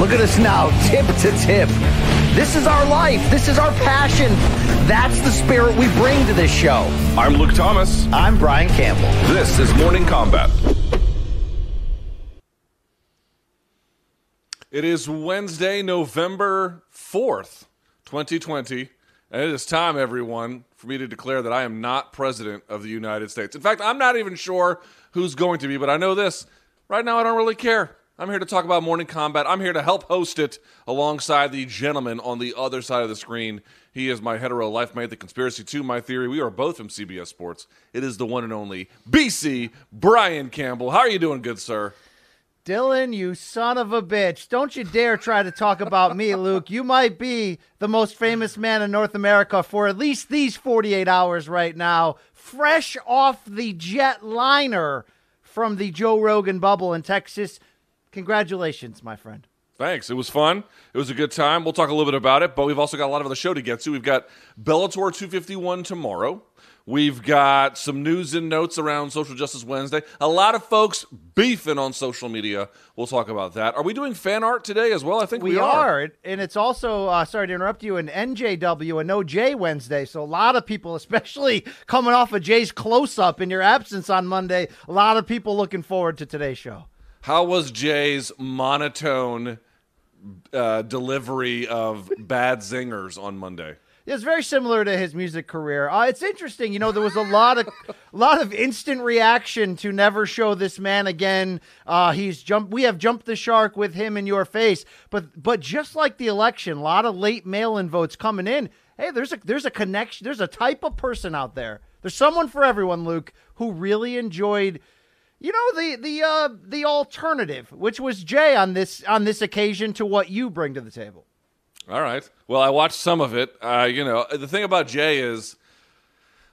Look at us now, tip to tip. This is our life. This is our passion. That's the spirit we bring to this show. I'm Luke Thomas. I'm Brian Campbell. This is Morning Combat. It is Wednesday, November 4th, 2020. And it is time, everyone, for me to declare that I am not president of the United States. In fact, I'm not even sure who's going to be, but I know this. Right now, I don't really care. I'm here to talk about morning combat. I'm here to help host it alongside the gentleman on the other side of the screen. He is my hetero life mate, the conspiracy to my theory. We are both from CBS Sports. It is the one and only BC Brian Campbell. How are you doing, good sir? Dylan, you son of a bitch. Don't you dare try to talk about me, Luke. You might be the most famous man in North America for at least these 48 hours right now, fresh off the jet liner from the Joe Rogan bubble in Texas. Congratulations, my friend. Thanks. It was fun. It was a good time. We'll talk a little bit about it, but we've also got a lot of other show to get to. We've got Bellator 251 tomorrow. We've got some news and notes around Social Justice Wednesday. A lot of folks beefing on social media. We'll talk about that. Are we doing fan art today as well? I think we, We are, and it's also uh, sorry to interrupt you. An NJW, a No J Wednesday. So a lot of people, especially coming off of Jay's close up in your absence on Monday, a lot of people looking forward to today's show. How was Jay's monotone uh, delivery of bad zingers on Monday? It's very similar to his music career. Uh, it's interesting, you know. There was a lot of, lot of instant reaction to never show this man again. Uh, he's jumped. We have jumped the shark with him in your face. But, but just like the election, a lot of late mail-in votes coming in. Hey, there's a there's a connection. There's a type of person out there. There's someone for everyone, Luke, who really enjoyed you know the the uh, the alternative, which was Jay on this on this occasion to what you bring to the table. All right. Well, I watched some of it. Uh, you know, the thing about Jay is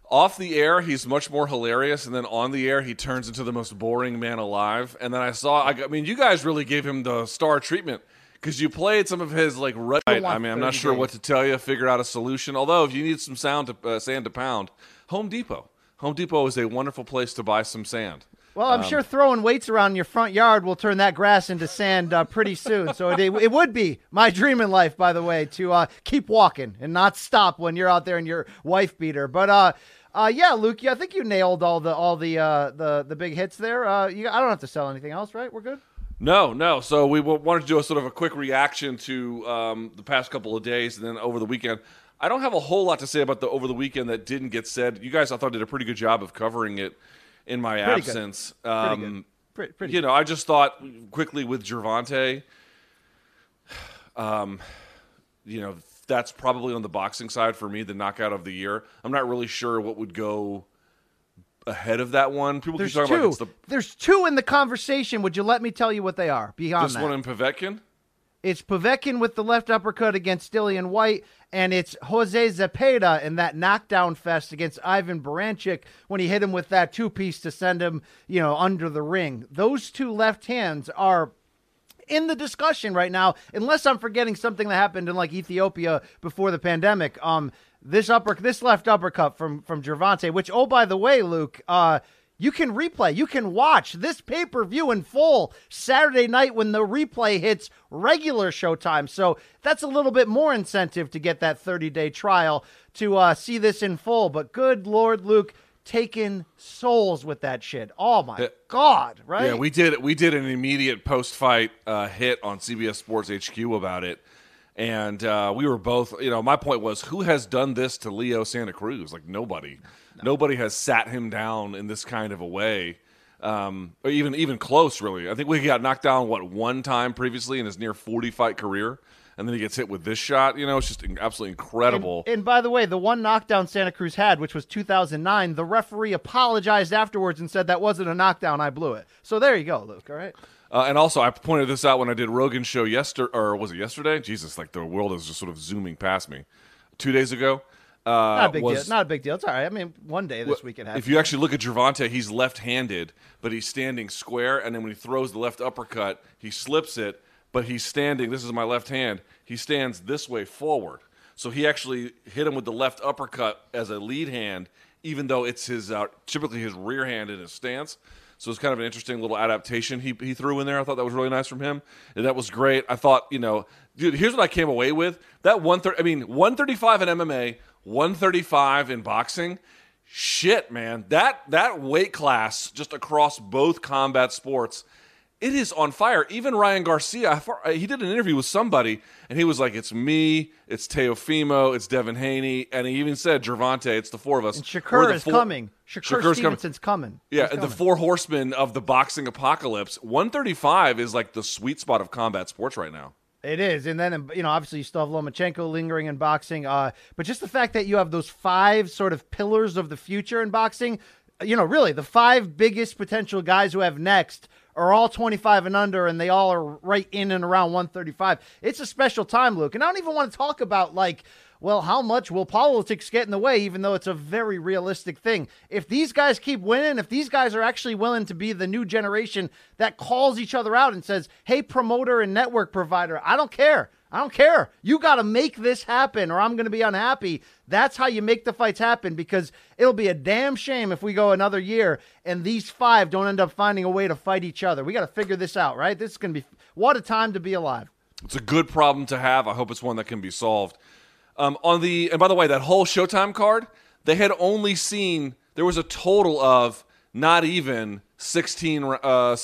off the air, he's much more hilarious, and then on the air, he turns into the most boring man alive. And then I saw, I, I mean, you guys really gave him the star treatment because you played some of his like. Right, I mean, I'm not sure what to tell you. Figure out a solution. Although, if you need some sound to, uh, sand to pound, Home Depot. Home Depot is a wonderful place to buy some sand. Well, I'm um, sure throwing weights around your front yard will turn that grass into sand uh, pretty soon. So it, it would be my dream in life, by the way, to uh, keep walking and not stop when you're out there in your wife beater. But uh, uh, yeah, Luke, yeah, I think you nailed all the all the uh, the the big hits there. Uh, you, I don't have to sell anything else, right? We're good. No, no. So we wanted to do a sort of a quick reaction to um, the past couple of days, and then over the weekend. I don't have a whole lot to say about the over the weekend that didn't get said. You guys, I thought, did a pretty good job of covering it in my pretty absence. Good. Um, pretty good. Pretty, pretty you know, I just thought quickly with Gervonta, um, you know, that's probably on the boxing side for me, the knockout of the year. I'm not really sure what would go ahead of that one. People There's keep talking two. about it's the, There's two in the conversation. Would you let me tell you what they are beyond this that? one in Povetkin? It's Povetkin with the left uppercut against Dillian Whyte, and it's Jose Zepeda in that knockdown fest against Ivan Baranchyk when he hit him with that two piece to send him, you know, under the ring. Those two left hands are in the discussion right now, unless I'm forgetting something that happened in like Ethiopia before the pandemic. Um, this upper, this left uppercut from from Gervonta, which oh by the way, Luke, uh, you can replay, you can watch this pay per view in full Saturday night when the replay hits regular showtime. So that's a little bit more incentive to get that 30 day trial to uh, see this in full. But good Lord, Luke, Taking souls with that shit. Oh my god, right? Yeah, we did. We did an immediate post-fight uh, hit on CBS Sports HQ about it, and uh, we were both. You know, my point was, who has done this to Leo Santa Cruz? Like nobody. Nobody has sat him down in this kind of a way, um, or even even close. Really, I think we got knocked down what one time previously in his near forty-fight career, and then he gets hit with this shot. You know, it's just absolutely incredible. And, and by the way, the one knockdown Santa Cruz had, which was 2009, the referee apologized afterwards and said that wasn't a knockdown. I blew it. So there you go, Luke. All right. Uh, and also, I pointed this out when I did Rogan's show yesterday, or was it yesterday? Jesus, like the world is just sort of zooming past me. Two days ago, uh, Not a big was, deal. Not a big deal. It's all right. I mean, one day this week it happens. If you actually look at Gervonta, he's left-handed, but he's standing square, and then when he throws the left uppercut, he slips it, but he's standing. This is my left hand. He stands this way forward, so he actually hit him with the left uppercut as a lead hand, even though it's his uh, typically his rear hand in his stance. So it's kind of an interesting little adaptation he, he threw in there. I thought that was really nice from him. And that was great. I thought, you know, dude, here's what I came away with. That one thirty I mean, 135 in MMA, 135 in boxing. Shit, man. That that weight class just across both combat sports, it is on fire. Even Ryan Garcia, he did an interview with somebody, and he was like, "It's me, it's Teofimo, it's Devin Haney," and he even said, "Gervonta, it's the four of us." and Shakur is four- coming. Shakur Shakur's coming. Stevenson's coming. Yeah, He's and the four horsemen of the boxing apocalypse. 135 is like the sweet spot of combat sports right now. It is, and then you know, obviously, you still have Lomachenko lingering in boxing. Uh, but just the fact that you have those five sort of pillars of the future in boxing, you know, really the five biggest potential guys who have next are all 25 and under, and they all are right in and around 135. It's a special time, Luke, and I don't even want to talk about like. Well, how much will politics get in the way, even though it's a very realistic thing? If these guys keep winning, if these guys are actually willing to be the new generation that calls each other out and says, hey, promoter and network provider, I don't care. I don't care. You got to make this happen or I'm going to be unhappy. That's how you make the fights happen because it'll be a damn shame if we go another year and these five don't end up finding a way to fight each other. We got to figure this out, right? This is going to be what a time to be alive. It's a good problem to have. I hope it's one that can be solved. Um, on the and by the way, that whole Showtime card, they had only seen there was a total of not even sixteen. Uh,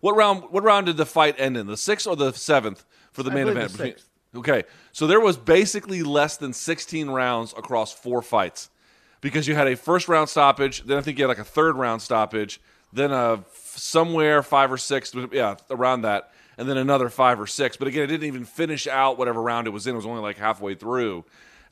what round? What round did the fight end in? The sixth or the seventh for the I main event? the sixth. Okay, so there was basically less than sixteen rounds across four fights because you had a first round stoppage, then I think you had like a third round stoppage, then a somewhere five or six, yeah, around that, and then another five or six. But again, it didn't even finish out whatever round it was in. It was only like halfway through.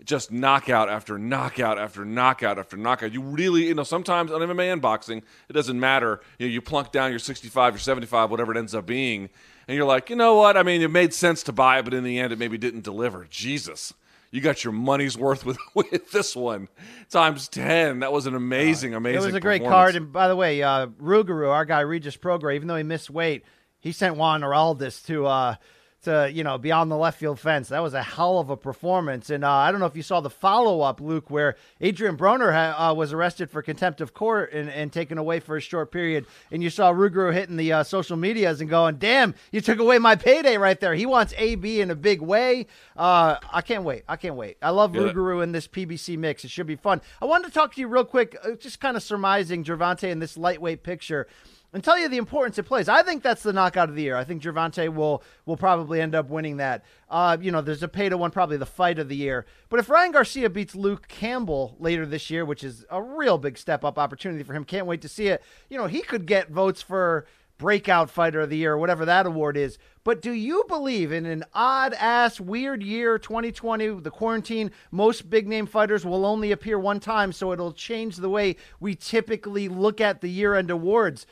Just knockout after knockout after knockout after knockout. You really, you know, sometimes on MMA and boxing, it doesn't matter. You know, you plunk down your 65, your 75, whatever it ends up being, and you're like, you know what? I mean, it made sense to buy it, but in the end, it maybe didn't deliver. Jesus you got your money's worth with with this one times 10 that was an amazing amazing It was a great card. And by the way, uh, Rougarou, our guy Regis Prograis, even though he missed weight, he sent Juan Heraldez to uh, to you know beyond the left field fence. That was a hell of a performance. And uh, I don't know if you saw the follow up, Luke, where Adrian Broner ha- uh, was arrested for contempt of court and, and taken away for a short period. And you saw Rougarou hitting the uh, social medias and going, "Damn, you took away my payday right there." He wants AB in a big way. Uh, I can't wait. I can't wait. I love Yeah, Rougarou in this PBC mix. It should be fun. I wanted to talk to you real quick, uh, just kind of surmising Gervonta in this lightweight picture. And tell you the importance it plays. I think that's the knockout of the year. I think Gervonta will will probably end up winning that. Uh, you know, there's a pay to one, probably the fight of the year. But if Ryan Garcia beats Luke Campbell later this year, which is a real big step up opportunity for him, can't wait to see it. You know, he could get votes for breakout fighter of the year, or whatever that award is. But do you believe in an odd ass weird year 2020, the quarantine, most big name fighters will only appear one time, so it'll change the way we typically look at the year end awards.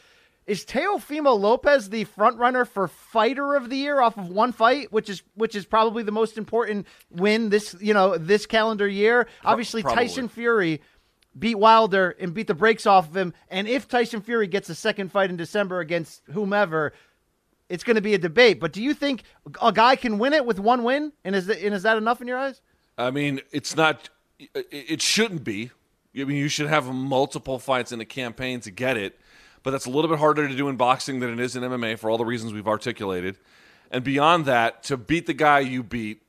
Is Teofimo Lopez the front runner for fighter of the year off of one fight, which is which is probably the most important win this you know this calendar year? Obviously, probably. Tyson Fury beat Wilder and beat the brakes off of him. And if Tyson Fury gets a second fight in December against whomever, it's going to be a debate. But do you think a guy can win it with one win? And is that, and is that enough in your eyes? i mean it's not it, it shouldn't be i mean you should have multiple fights in a campaign to get it but that's a little bit harder to do in boxing than it is in mma for all the reasons we've articulated and beyond that to beat the guy you beat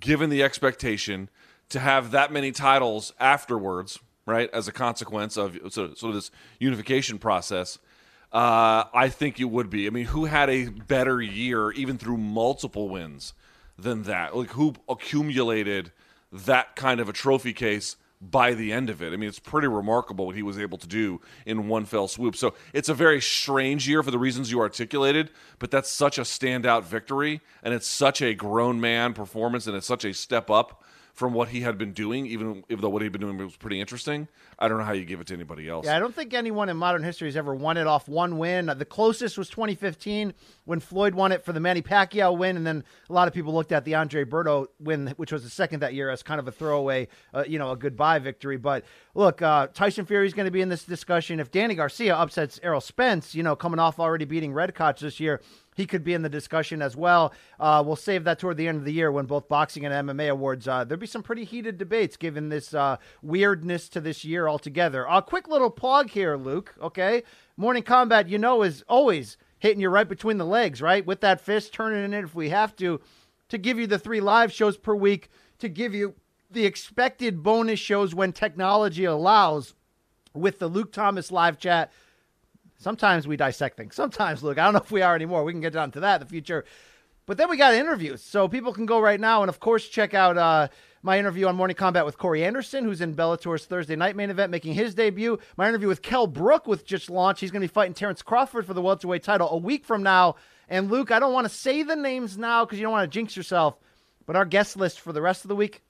given the expectation to have that many titles afterwards right? As a consequence of sort of, this unification process. Uh, I think you would be. I mean, who had a better year, even through multiple wins, than that? Like, who accumulated that kind of a trophy case by the end of it? I mean, it's pretty remarkable what he was able to do in one fell swoop. So it's a very strange year for the reasons you articulated, but that's such a standout victory, and it's such a grown man performance, and it's such a step up from what he had been doing, even, though what he'd been doing was pretty interesting. I don't know how you give it to anybody else. Yeah, I don't think anyone in modern history has ever won it off one win. The closest was 2015 when Floyd won it for the Manny Pacquiao win, and then a lot of people looked at the Andre Berto win, which was the second that year, as kind of a throwaway, uh, you know, a goodbye victory. But look, uh, Tyson Fury is going to be in this discussion. If Danny Garcia upsets Errol Spence, you know, coming off already beating Redkach this year, he could be in the discussion as well. Uh, we'll save that toward the end of the year when both boxing and MMA awards. Uh, there'll be some pretty heated debates given this uh, weirdness to this year altogether. A quick little plug here, Luke. Okay, Morning Combat, you know, is always hitting you right between the legs, right, with that fist, turning it if we have to, to give you the three live shows per week, to give you the expected bonus shows when technology allows with the Luke Thomas live chat Sometimes we dissect things. Sometimes, Luke, I don't know if we are anymore. We can get down to that in the future. But then we got interviews. So people can go right now and, of course, check out uh, my interview on Morning Combat with Corey Anderson, who's in Bellator's Thursday night main event, making his debut. My interview with Kel Brook, with just launched. He's going to be fighting Terrence Crawford for the welterweight title a week from now. And Luke, I don't want to say the names now because you don't want to jinx yourself. But our guest list for the rest of the week,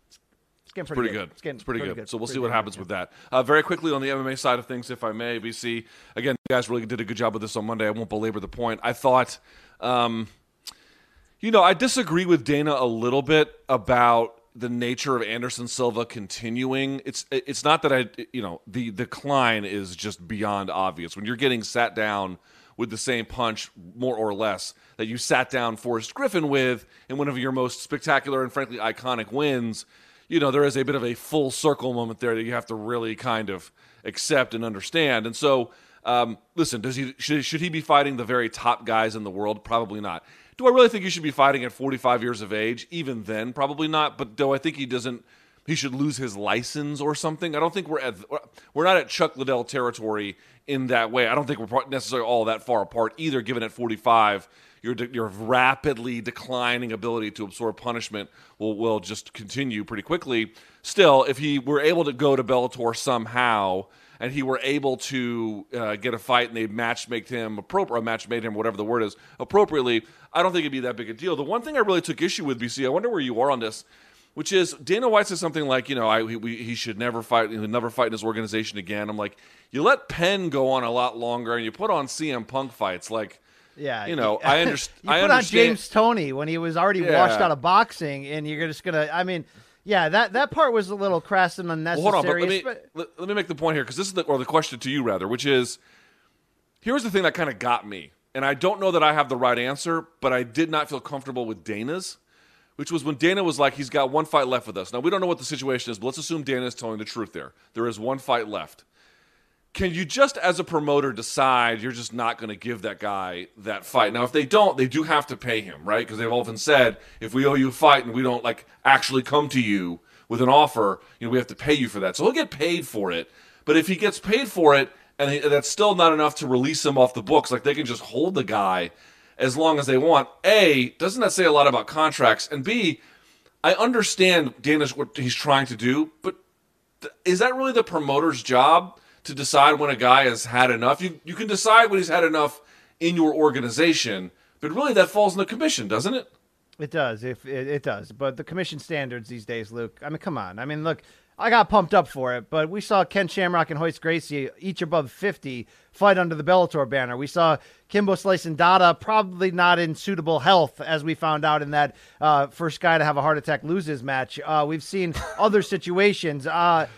it's getting pretty, pretty good. It's, getting it's pretty, pretty good. good. So we'll Pretty see what good. happens with that. Uh, very quickly on the MMA side of things, if I may, BC. Again, you guys really did a good job with this on Monday. I won't belabor the point. I thought, um, you know, I disagree with Dana a little bit about the nature of Anderson Silva continuing. It's it's not that I, you know, the decline is just beyond obvious when you're getting sat down with the same punch, more or less, that you sat down Forrest Griffin with in one of your most spectacular and frankly iconic wins. You know, there is a bit of a full circle moment there that you have to really kind of accept and understand. And so, um, listen, does he should, should he be fighting the very top guys in the world? Probably not. Do I really think he should be fighting at 45 years of age? Even then, probably not. But do I think he doesn't? He should lose his license or something. I don't think we're at we're not at Chuck Liddell territory in that way. I don't think we're necessarily all that far apart either. Given at 45, your your rapidly declining ability to absorb punishment will will just continue pretty quickly. Still, if he were able to go to Bellator somehow and he were able to uh, get a fight and they match make him appropriate, match made him whatever the word is appropriately, I don't think it'd be that big a deal. The one thing I really took issue with, BC, I wonder where you are on this, which is Dana White says something like, you know, I, he, we, he should never fight, he never fight in his organization again. I'm like, you let Penn go on a lot longer and you put on CM Punk fights, like. Yeah, you know, I, underst- you I put understand. on James Tony when he was already Yeah. washed out of boxing, and you're just gonna. I mean, yeah, that that part was a little crass and Well, unnecessary. hold on, but let me let, let me make the point here because this is the or the question to you rather, which is here's the thing that kind of got me, and I don't know that I have the right answer, but I did not feel comfortable with Dana's, which was when Dana was like, he's got one fight left with us. Now we don't know what the situation is, but let's assume Dana is telling the truth there. There is one fight left. Can you just, as a promoter, decide you're just not going to give that guy that fight? Now, if they don't, they do have to pay him, right? Because they've often said, if we owe you a fight and we don't like actually come to you with an offer, you know, we have to pay you for that. So he'll get paid for it. But if he gets paid for it and he, that's still not enough to release him off the books, like they can just hold the guy as long as they want. A, doesn't that say a lot about contracts? And B, I understand Dana's what he's trying to do, but th- is that really the promoter's job to decide when a guy has had enough? You you can decide when he's had enough in your organization, but really that falls in the commission, doesn't it? It does. If it, it does, but the commission standards these days, Luke. I mean, come on. I mean, look, I got pumped up for it, but we saw Ken Shamrock and Royce Gracie, each above fifty, fight under the Bellator banner. We saw Kimbo Slice and Dada, probably not in suitable health, as we found out in that uh, first guy to have a heart attack loses match. Uh, we've seen other situations. Uh,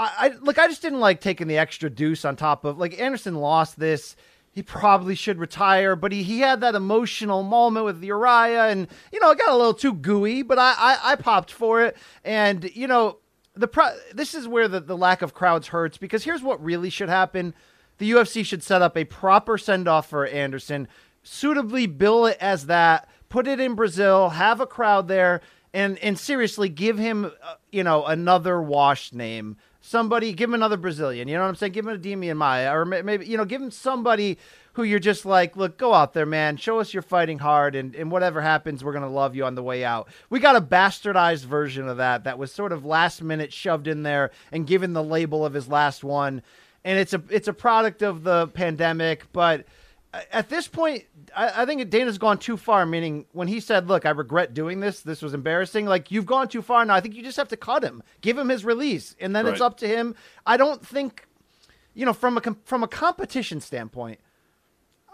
I, I look. I just didn't like taking the extra deuce on top of like Anderson lost this. He probably should retire, but he, he had that emotional moment with Uriah, and you know it got a little too gooey. But I I, I popped for it, and you know the pro- this is where the, the lack of crowds hurts because here's what really should happen: the UFC should set up a proper send off for Anderson, suitably bill it as that, put it in Brazil, have a crowd there, and and seriously give him uh, you know another wash name somebody, give him another Brazilian. You know what I'm saying? Give him a Demian Maia, or maybe you know, give him somebody who you're just like, look, go out there, man. Show us you're fighting hard, and, and whatever happens, we're gonna love you on the way out. We got a bastardized version of that that was sort of last minute shoved in there and given the label of his last one, and it's a it's a product of the pandemic, but at this point, I, I think Dana's gone too far. Meaning, when he said, "Look, I regret doing this. This was embarrassing." Like you've gone too far now. I think you just have to cut him, give him his release, and then it's up to him. I don't think, you know, from a from a competition standpoint,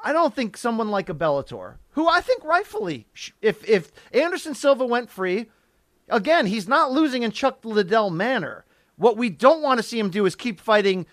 I don't think someone like a Bellator, who I think rightfully, if if Anderson Silva went free, again, he's not losing in Chuck Liddell manner. What we don't want to see him do is keep fighting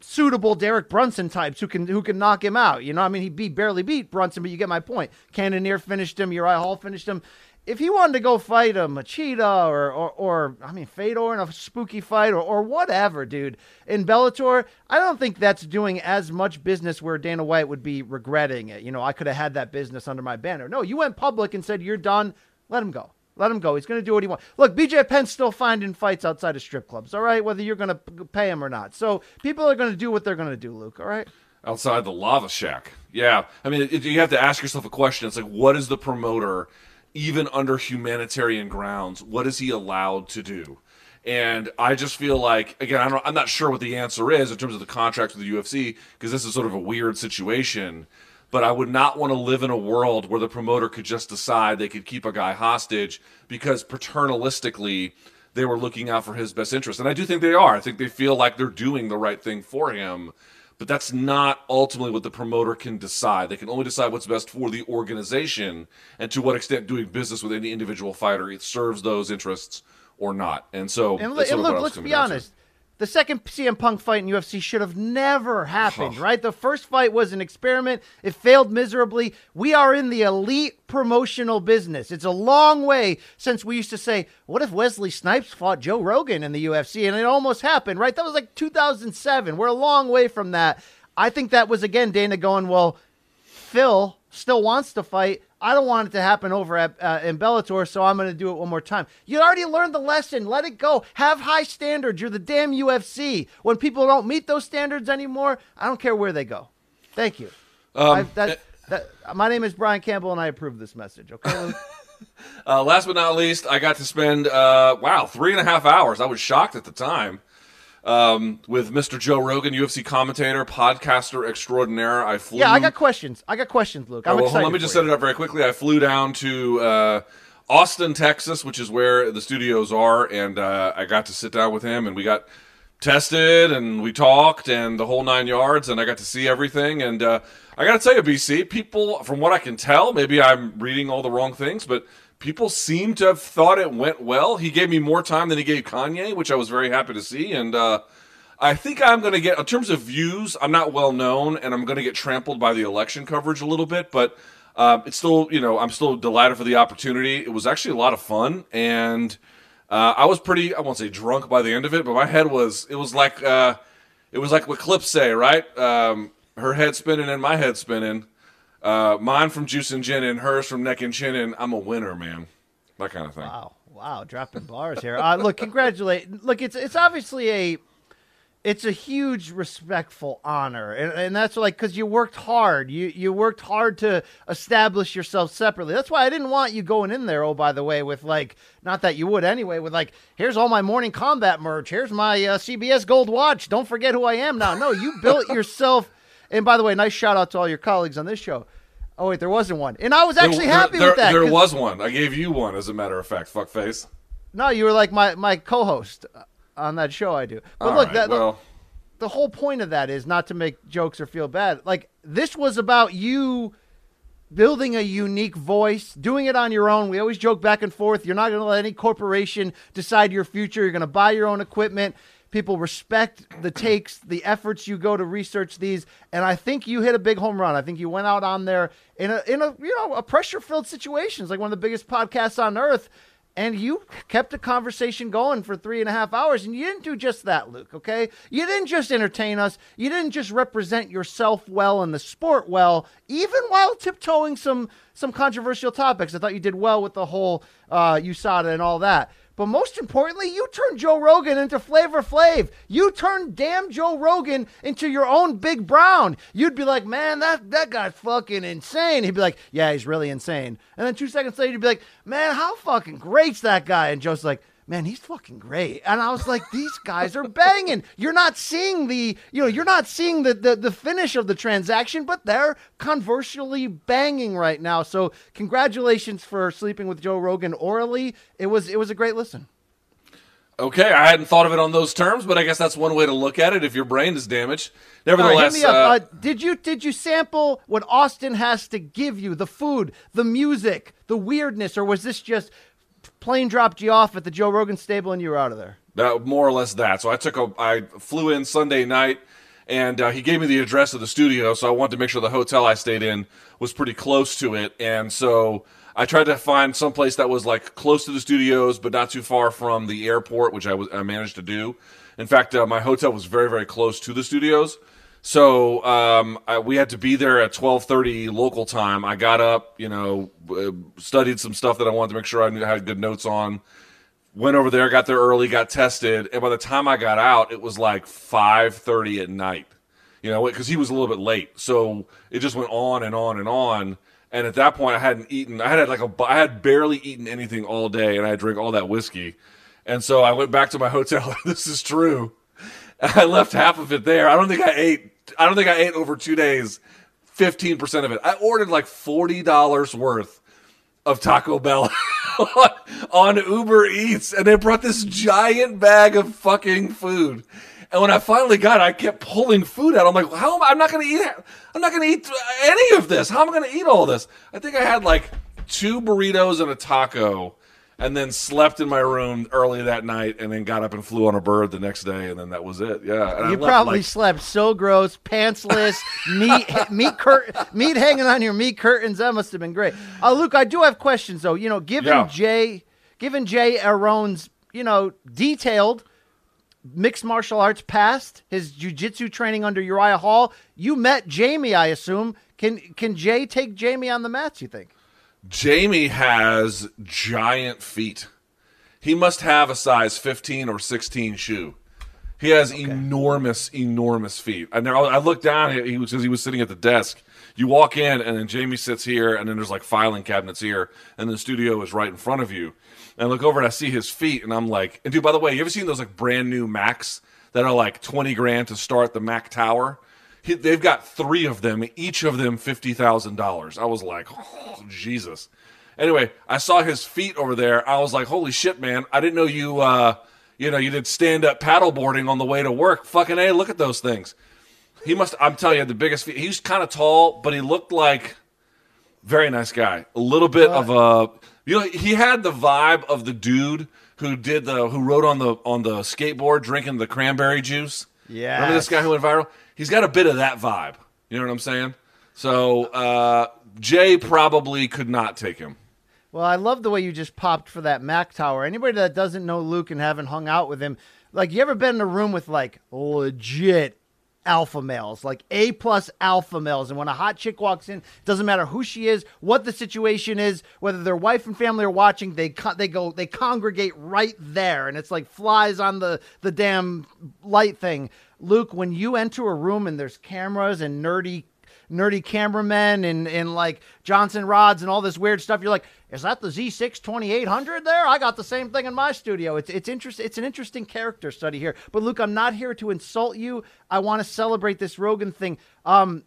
suitable Derek Brunson types who can who can knock him out. You know, I mean, he beat barely beat Brunson, but you get my point. Cannonier finished him. Uriah Hall finished him. If he wanted to go fight a Machida or, or, or I mean, Fedor in a spooky fight or, or whatever, dude, in Bellator, I don't think that's doing as much business where Dana White would be regretting it. You know, I could have had that business under my banner. No, you went public and said, you're done. Let him go. Let him go. He's going to do what he wants. Look, BJ Penn's still finding fights outside of strip clubs, all right, whether you're going to pay him or not. So people are going to do what they're going to do, Luke, all right? outside the lava shack. Yeah, I mean, it, you have to ask yourself a question. It's like, what is the promoter, even under humanitarian grounds, what is he allowed to do? And I just feel like, again, I I'm not sure what the answer is in terms of the contracts with the UFC because this is sort of a weird situation. But I would not want to live in a world where the promoter could just decide they could keep a guy hostage because paternalistically they were looking out for his best interest. And I do think they are. I think they feel like they're doing the right thing for him. But that's not ultimately what the promoter can decide. They can only decide what's best for the organization and to what extent doing business with any individual fighter it serves those interests or not. And so, And, and sort of what I look, let's be honest. The second CM Punk fight in UFC should have never happened, right? The first fight was an experiment. It failed miserably. We are in the elite promotional business. It's a long way since we used to say, what if Wesley Snipes fought Joe Rogan in the UFC? And it almost happened, right? That was like 2007. We're a long way from that. I think that was, again, Dana going, well, Phil still wants to fight. I don't want it to happen over at uh, in Bellator, so I'm going to do it one more time. You already learned the lesson. Let it go. Have high standards. You're the damn UFC. When people don't meet those standards anymore, I don't care where they go. Thank you. I, that, that, my name is Brian Campbell, and I approve this message. Okay. Uh, last but not least, I got to spend uh, wow three and a half hours. I was shocked at the time um, with Mr. Joe Rogan, UFC commentator, podcaster extraordinaire. I flew. yeah, I got questions. I got questions, Luke. I'm Uh, well, excited. let me just for set it up very quickly. I flew down to uh, Austin, Texas, which is where the studios are, and uh, I got to sit down with him, and we got tested, and we talked, and the whole nine yards, and I got to see everything. And uh, I got to tell you, BC, people, from what I can tell, maybe I'm reading all the wrong things, but people seem to have thought it went well. He gave me more time than he gave Kanye, which I was very happy to see, and. Uh, I think I'm going to get, in terms of views, I'm not well known, and I'm going to get trampled by the election coverage a little bit, but um, it's still, you know, I'm still delighted for the opportunity. It was actually a lot of fun, and uh, I was pretty, I won't say drunk by the end of it, but my head was, it was like, uh, it was like what clips say, right? Um, her head spinning and my head spinning. Uh, mine from juice and gin and hers from neck and chin, and I'm a winner, man. That kind of thing. Wow, wow, dropping bars here. Uh, look, congratulate. Look, it's it's obviously a it's a huge respectful honor and, and that's like because you worked hard you you worked hard to establish yourself separately that's why i didn't want you going in there oh by the way with like not that you would anyway with like here's all my morning combat merch here's my uh, cbs gold watch don't forget who i am now no you built yourself and by the way nice shout out to all your colleagues on this show oh wait there wasn't one and i was actually There- happy there, with that There was one. I gave you one, as a matter of fact. Fuck face. no you were like my my co-host uh, on that show i do but All look right, that well, the whole point of that is not to make jokes or feel bad. Like this was about you building a unique voice, doing it on your own. We always joke back and forth. You're not going to let any corporation decide your future. You're going to buy your own equipment. People respect the takes, the efforts you go to research these, and I think you hit a big home run. I think you went out on there in a in a you know a pressure filled situation. It's like one of the biggest podcasts on earth, and you kept a conversation going for three and a half hours. And you didn't do just that, Luke, okay? You didn't just entertain us. You didn't just represent yourself well and the sport well, even while tiptoeing some some controversial topics. I thought you did well with the whole uh, USADA and all that. But most importantly, you turned Joe Rogan into Flavor Flav. You turned damn Joe Rogan into your own Big Brown. You'd be like, man, that, that guy's fucking insane. He'd be like, yeah, he's really insane. And then two seconds later, you'd be like, man, how fucking great's that guy? And Joe's like, man, he's fucking great. And I was like, these guys are banging. You're not seeing the, you know, you're not seeing the, the, the finish of the transaction, but they're conversely banging right now. So congratulations for sleeping with Joe Rogan orally. It was, it was a great listen. Okay, I hadn't thought of it on those terms, but I guess that's one way to look at it if your brain is damaged. Nevertheless, up. uh, Uh, did you did you sample what Austin has to give you? The food, the music, the weirdness, or was this just plane dropped you off at the Joe Rogan stable and you were out of there? That, more or less that. So I took a, I flew in Sunday night, and uh, he gave me the address of the studio. So I wanted to make sure the hotel I stayed in was pretty close to it, and so I tried to find some place that was like close to the studios, but not too far from the airport, which I was I managed to do. In fact, uh, my hotel was very very close to the studios. So um, I, we had to be there at twelve thirty local time. I got up, you know, uh, studied some stuff that I wanted to make sure I knew, had good notes on went over there, got there early, got tested, and by the time I got out, it was like five thirty at night. You know, because he was a little bit late, so it just went on and on and on. And at that point, I hadn't eaten. I had like a. I had barely eaten anything all day, and I drank all that whiskey. And so I went back to my hotel. this is true. I left half of it there. I don't think I ate. I don't think I ate over two days. Fifteen percent of it. I ordered like forty dollars worth of Taco Bell on, Uber Eats, and they brought this giant bag of fucking food. And when I finally got it, I kept pulling food out. I'm like, how am I? I'm not going to eat. I'm not going to eat any of this. How am I going to eat all this? I think I had like two burritos and a taco, and then slept in my room early that night, and then got up and flew on a bird the next day, and then that was it. Yeah, and You left, probably like- slept so gross, pantsless, meat meat cur- meat hanging on your meat curtains. That must have been great. Uh, Luke, I do have questions though. You know, given Yeah. Jay, given Jay Aron's, you know, detailed mixed martial arts past, his jujitsu training under Uriah Hall, you met Jamie, I assume. Can can Jay take Jamie on the mats? You think? Jamie has giant feet. He must have a size 15 or 16 shoe. He has enormous, enormous feet. And I looked down. He was he was sitting at the desk. You walk in, and then Jamie sits here, and then there's like filing cabinets here, and the studio is right in front of you. And I look over and I see his feet, and I'm like, and dude, by the way, you ever seen those like brand new Macs that are like 20 grand to start the Mac Tower? He, they've got three of them, each of them fifty thousand dollars. I was like, oh, Jesus. Anyway, I saw his feet over there. I was like, holy shit, man! I didn't know you. uh you know, you did stand up paddleboarding on the way to work. Fucking a, look at those things. He must. I'm telling you, the biggest. Feet. He was kind of tall, but he looked like very nice guy. A little bit of a. You know, he had the vibe of the dude who did the who rode on the on the skateboard drinking the cranberry juice. Yeah, remember this guy who went viral? He's got a bit of that vibe. You know what I'm saying? So uh, Jay probably could not take him. Well, I love the way you just popped for that Mac Tower. Anybody that doesn't know Luke and haven't hung out with him, like you ever been in a room with like legit alpha males, like A plus alpha males, and when a hot chick walks in, doesn't matter who she is, what the situation is, whether their wife and family are watching, they co- they go they congregate right there, and it's like flies on the the damn light thing. Luke, when you enter a room and there's cameras and nerdy nerdy cameramen and, and like Johnson rods and all this weird stuff. You're like, is that the Z6 2800 there? I got the same thing in my studio. It's it's interest, It's an interesting character study here. But Luke, I'm not here to insult you. I want to celebrate this Rogan thing. Um,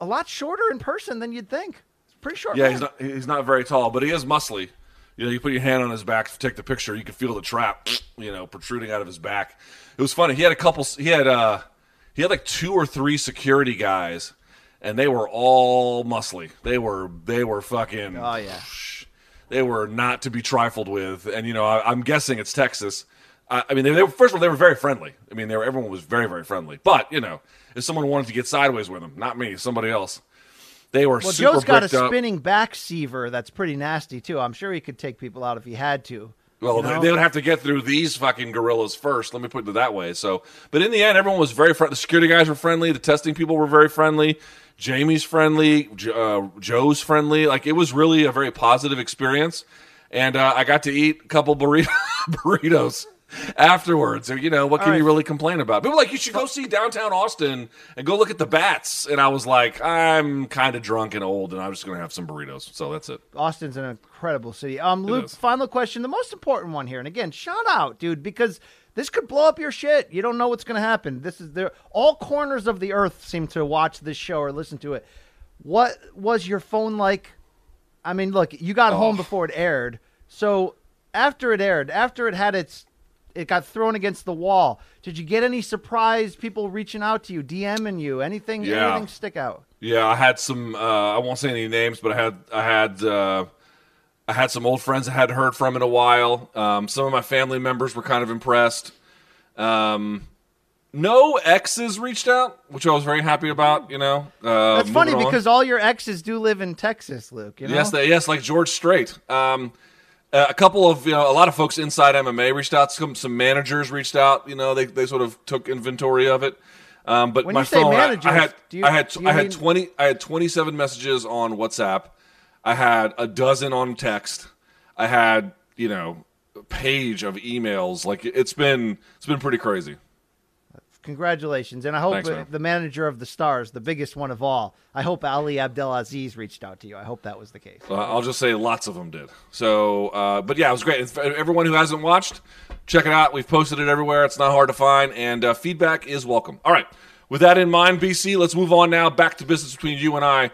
a lot shorter in person than you'd think. It's pretty short. Yeah, man. he's not he's not very tall, but he is muscly. You know, you put your hand on his back to take the picture, you can feel the trap, you know, protruding out of his back. It was funny. He had a couple. He had uh, he had like two or three security guys, and they were all muscly. They were they were fucking. Oh, yeah. They were not to be trifled with, and you know, I, I'm guessing it's Texas. I, I mean, they, they were first of all they were very friendly. I mean, they were everyone was very very friendly. But you know, if someone wanted to get sideways with them, not me, somebody else. They were Well, super Joe's got a up. spinning back seaver that's pretty nasty too. I'm sure he could take people out if he had to. Well, You they know? they would have to get through these fucking gorillas first. Let me put it that way. So, but in the end, everyone was very friendly. The security guys were friendly. The testing people were very friendly. Jamie's friendly. Uh, Joe's friendly. Like it was really a very positive experience. and uh, I got to eat a couple burrito- burritos afterwards. You know, what can right. you really complain about? People were like, you should go see downtown Austin and go look at the bats. And I was like, I'm kind of drunk and old, and I'm just going to have some burritos. So that's it. Austin's an incredible city. Um, Luke, is. final question, the most important one here, and again, shout out, dude, because this could blow up your shit. You don't know what's going to happen. This is there. All corners of the earth seem to watch this show or listen to it. What was your phone like? I mean, look, you got home before it aired, so after it aired, after it had its, it got thrown against the wall. Did you get any surprise people reaching out to you, DMing you, anything? Yeah. Anything stick out? Yeah, I had some. Uh, I won't say any names, but I had I had uh, I had some old friends I hadn't heard from in a while. Um, some of my family members were kind of impressed. Um, no exes reached out, which I was very happy about. You know, uh, That's funny moving on. because all your exes do live in Texas, Luke. You know? Yes, they, yes, like George Strait. Um, uh, a couple of you know, a lot of folks inside MMA reached out. Some some managers reached out. You know, they they sort of took inventory of it. Um, but When my phone, I- managers, I, had you- I had I had mean- twenty I had twenty seven messages on WhatsApp. I had a dozen on text. I had you know a page of emails. Like it's been it's been pretty crazy. Congratulations, and I hope Thanks, man. the manager of the Stars, the biggest one of all, I hope Ali Abdelaziz reached out to you. I hope that was the case. I'll just say lots of them did. So, uh, but yeah, it was great. Everyone who hasn't watched, check it out. We've posted it everywhere. It's not hard to find, and uh, feedback is welcome. All right. With that in mind, BC, let's move on now. Back to business between you and I.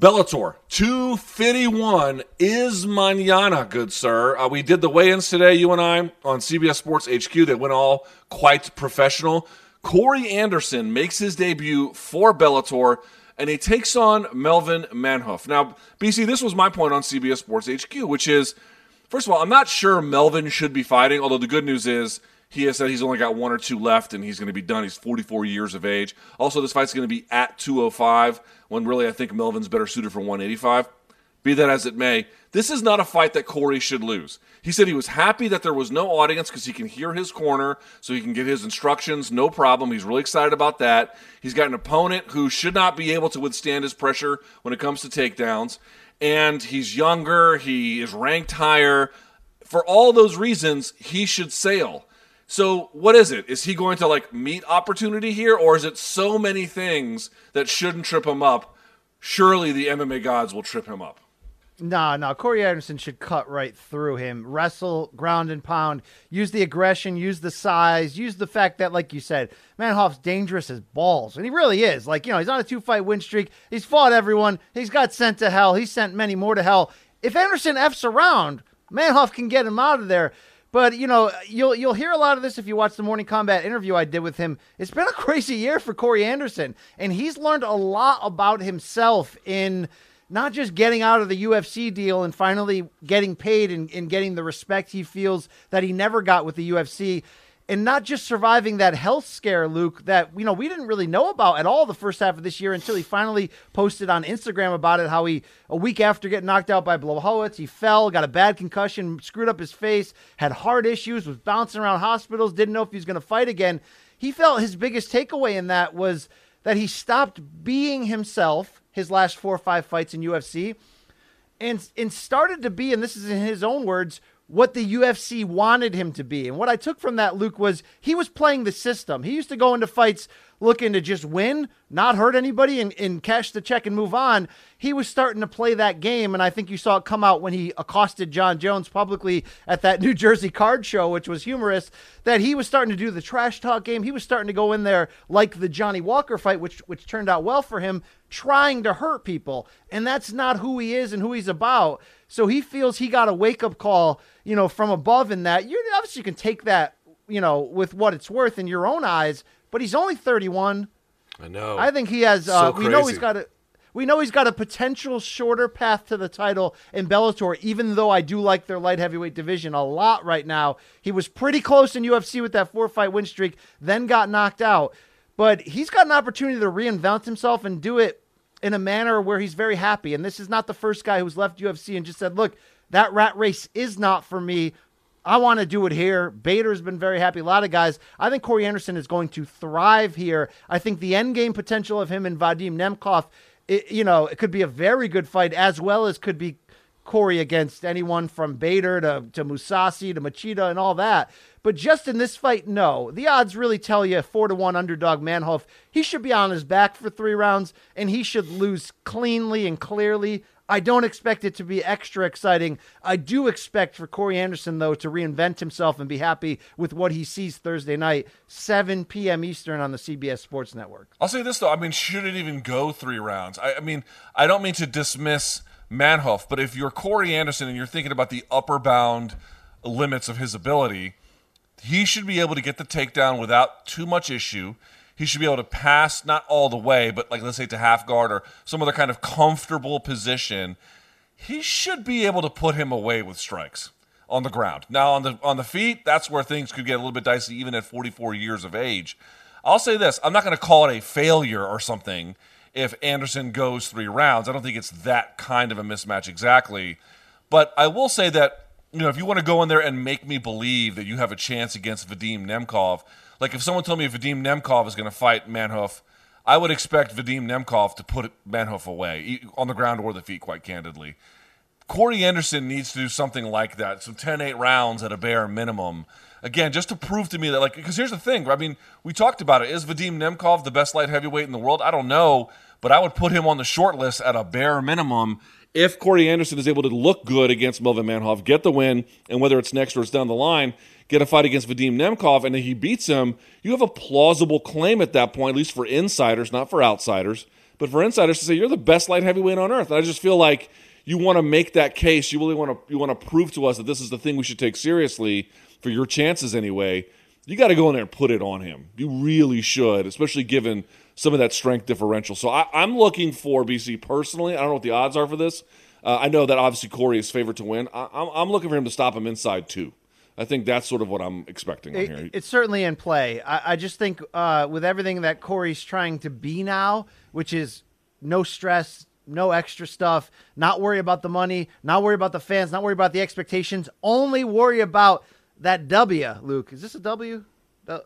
Bellator 251 is mañana, good sir. Uh, we did the weigh-ins today, you and I, on CBS Sports HQ. They went all quite professional. Corey Anderson makes his debut for Bellator, and he takes on Melvin Manhoef. Now, BC, this was my point on CBS Sports HQ, which is, first of all, I'm not sure Melvin should be fighting, although the good news is he has said he's only got one or two left and he's going to be done. He's 44 years of age. Also, this fight's going to be at 205, when really I think Melvin's better suited for 185. Be that as it may, this is not a fight that Corey should lose. He said he was happy that there was no audience because he can hear his corner, so he can get his instructions, no problem. He's really excited about that. He's got an opponent who should not be able to withstand his pressure when it comes to takedowns. And he's younger, he is ranked higher. For all those reasons, he should sail. So, what is it? Is he going to like meet opportunity here, or is it so many things that shouldn't trip him up? Surely the MMA gods will trip him up. No, no. Corey Anderson should cut right through him. Wrestle, ground and pound. Use the aggression. Use the size. Use the fact that, like you said, Manhoef's dangerous as balls, and he really is. Like you know, he's on a two-fight win streak. He's fought everyone. He's got sent to hell. He's sent many more to hell. If Anderson f's around, Manhoef can get him out of there. But you know, you'll you'll hear a lot of this if you watch the morning combat interview I did with him. It's been a crazy year for Corey Anderson, and he's learned a lot about himself in not just getting out of the UFC deal and finally getting paid and, and getting the respect he feels that he never got with the UFC. And not just surviving that health scare, Luke, that you know we didn't really know about at all the first half of this year until he finally posted on Instagram about it. How he a week after getting knocked out by Blachowicz, he fell, got a bad concussion, screwed up his face, had heart issues, was bouncing around hospitals, didn't know if he was going to fight again. He felt his biggest takeaway in that was that he stopped being himself his last four or five fights in UFC and and started to be, and this is in his own words, what the UFC wanted him to be. And what I took from that, Luke, was he was playing the system. He used to go into fights looking to just win, not hurt anybody, and, and cash the check and move on. He was starting to play that game, and I think you saw it come out when he accosted Jon Jones publicly at that New Jersey card show, which was humorous, that he was starting to do the trash talk game. He was starting to go in there like the Johnny Walker fight, which which turned out well for him, trying to hurt people. And that's not who he is and who he's about. So he feels he got a wake up call, you know, from above in that. You obviously you can take that, you know, with what it's worth in your own eyes, but he's only 31. I know. I think he has. Uh, So we know he's got a. We know he's got a potential shorter path to the title in Bellator, even though I do like their light heavyweight division a lot right now. He was pretty close in UFC with that four fight win streak, then got knocked out. But he's got an opportunity to reinvent himself and do it in a manner where he's very happy. And this is not the first guy who's left UFC and just said, look, that rat race is not for me. I want to do it here. Bader's been very happy. A lot of guys. I think Corey Anderson is going to thrive here. I think the end game potential of him and Vadim Nemkov, it, you know, it could be a very good fight as well as could be Corey against anyone from Bader to, to Mousasi to Machida and all that. But just in this fight, no. The odds really tell you four to one underdog Manhoef. He should be on his back for three rounds, and he should lose cleanly and clearly. I don't expect it to be extra exciting. I do expect for Corey Anderson, though, to reinvent himself and be happy with what he sees Thursday night, 7 p.m. Eastern on the CBS Sports Network. I'll say this though. I mean, should it even go three rounds? I, I mean, I don't mean to dismiss Manhoef, but if you're Corey Anderson and you're thinking about the upper bound limits of his ability, he should be able to get the takedown without too much issue. He should be able to pass, not all the way, but like let's say to half guard or some other kind of comfortable position. He should be able to put him away with strikes on the ground. Now on the on the feet, that's where things could get a little bit dicey even at 44 years of age. I'll say this, I'm not going to call it a failure or something if Anderson goes 3 rounds. I don't think it's that kind of a mismatch exactly. But I will say that you know, if you want to go in there and make me believe that you have a chance against Vadim Nemkov, like if someone told me Vadim Nemkov is going to fight Manhoef, I would expect Vadim Nemkov to put Manhoef away on the ground or the feet, quite candidly. Corey Anderson needs to do something like that, some 10 8 rounds at a bare minimum. Again, just to prove to me that, like, because here's the thing. I mean, we talked about it. Is Vadim Nemkov the best light heavyweight in the world? I don't know, but I would put him on the short list at a bare minimum if Corey Anderson is able to look good against Melvin Manhoef, get the win, and whether it's next or it's down the line, get a fight against Vadim Nemkov, and then he beats him, you have a plausible claim at that point, at least for insiders, not for outsiders, but for insiders to say you're the best light heavyweight on earth. And I just feel like you want to make that case. You really want to you want to prove to us that this is the thing we should take seriously for your chances anyway. You got to go in there and put it on him. You really should, especially given some of that strength differential. So I, am looking for BC personally. I don't know what the odds are for this. Uh, I know that obviously Corey is favored to win. I, am I'm looking for him to stop him inside two. I think that's sort of what I'm expecting it, here. It's certainly in play. I, I just think uh, with everything that Corey's trying to be now, which is no stress, no extra stuff, not worry about the money, not worry about the fans, not worry about the expectations, only worry about that W, Luke. Is this a W? The,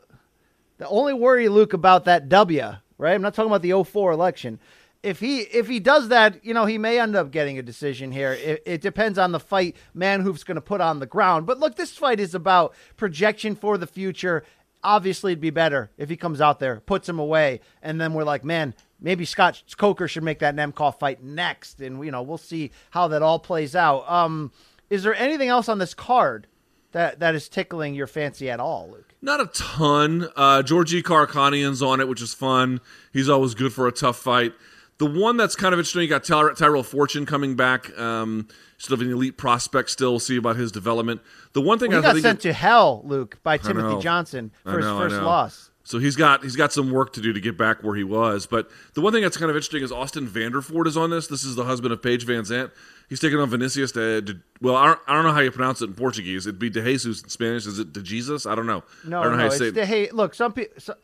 the only worry, Luke, about that W right? I'm not talking about the 04 election. If he if he does that, you know, he may end up getting a decision here. It, it depends on the fight Manhoef's going to put on the ground. But look, this fight is about projection for the future. Obviously, it'd be better if he comes out there, puts him away, and then we're like, man, maybe Scott Coker should make that Nemkov fight next, and you know, we'll see how that all plays out. Um, is there anything else on this card that that is tickling your fancy at all, Luke? Not a ton. Uh, Georgi Karakhanyan's on it, which is fun. He's always good for a tough fight. The one that's kind of interesting, you got Ty- Tyrell Fortune coming back. Um, sort of an elite prospect still. We'll see about his development. The one thing well, he I got sent that, to hell, Luke, by Timothy know. Johnson for know, his first loss. So he's got he's got some work to do to get back where he was. But the one thing that's kind of interesting is Austin Vanderford is on this. This is the husband of Paige VanZant. He's taking on Vinicius de, de well, I don't, I don't know how you pronounce it in Portuguese. It'd be De Jesus in Spanish. Is it De Jesus? I don't know. No, I don't know no, how you it's say De hey, Look, some people. So,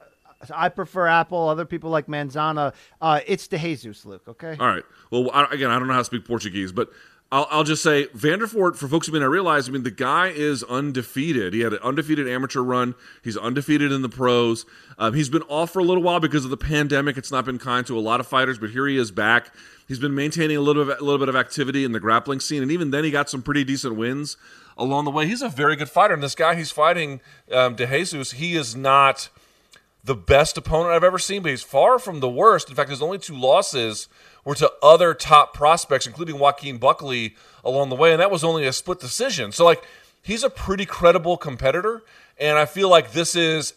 I prefer Apple. Other people like Manzana. Uh, it's De Jesus, Luke. Okay. All right. Well, I, again, I don't know how to speak Portuguese, but I'll, I'll just say Vanderford, for folks who may not realize, I mean, the guy is undefeated. He had an undefeated amateur run. He's undefeated in the pros. Um, he's been off for a little while because of the pandemic. It's not been kind to a lot of fighters, but here he is back. He's been maintaining a little bit, a little bit of activity in the grappling scene, and even then, he got some pretty decent wins along the way. He's a very good fighter, and this guy he's fighting, um, De Jesus, he is not the best opponent I've ever seen, but he's far from the worst. In fact, his only two losses were to other top prospects, including Joaquin Buckley along the way, and that was only a split decision. So, like, he's a pretty credible competitor, and I feel like this is.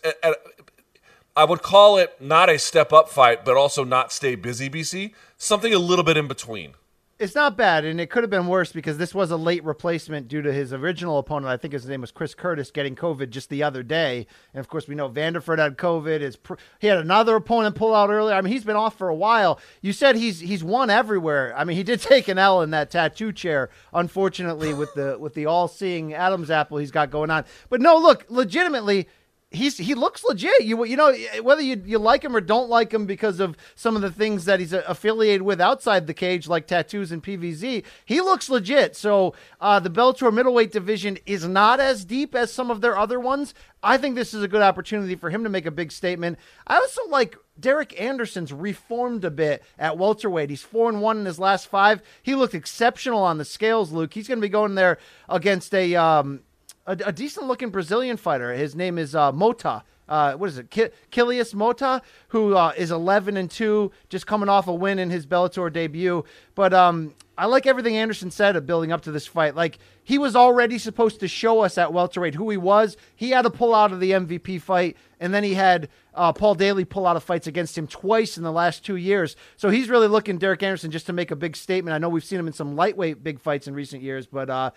I would call it not a step up fight, but also not stay busy, BC. Something a little bit in between it's not bad, and it could have been worse because this was a late replacement due to his original opponent. I think his name was Chris Curtis getting COVID just the other day, and of course we know Vanderford had COVID. His pr- he had another opponent pull out earlier. I mean he's been off for a while. You said he's he's won everywhere. I mean he did take an L in that tattoo chair, unfortunately with the with the all seeing Adam's apple he's got going on. But no, look, legitimately he's he looks legit. You you know whether you you like him or don't like him because of some of the things that he's affiliated with outside the cage, like tattoos and PVZ. He looks legit. So uh, the Bellator middleweight division is not as deep as some of their other ones. I think this is a good opportunity for him to make a big statement. I also like Derek Anderson's reformed a bit at welterweight. He's four and one in his last five. He looked exceptional on the scales, Luke. He's going to be going there against a um, a, a decent looking Brazilian fighter. His name is uh, Mota. Uh, what is it? Ki- Kilius Mota, who uh, is 11 and two, just coming off a win in his Bellator debut. But um, I like everything Anderson said of building up to this fight. Like he was already supposed to show us at welterweight who he was. He had to pull out of the MVP fight, and then he had uh, Paul Daly pull out of fights against him twice in the last two years. So he's really looking Derek Anderson just to make a big statement. I know we've seen him in some lightweight big fights in recent years, but uh,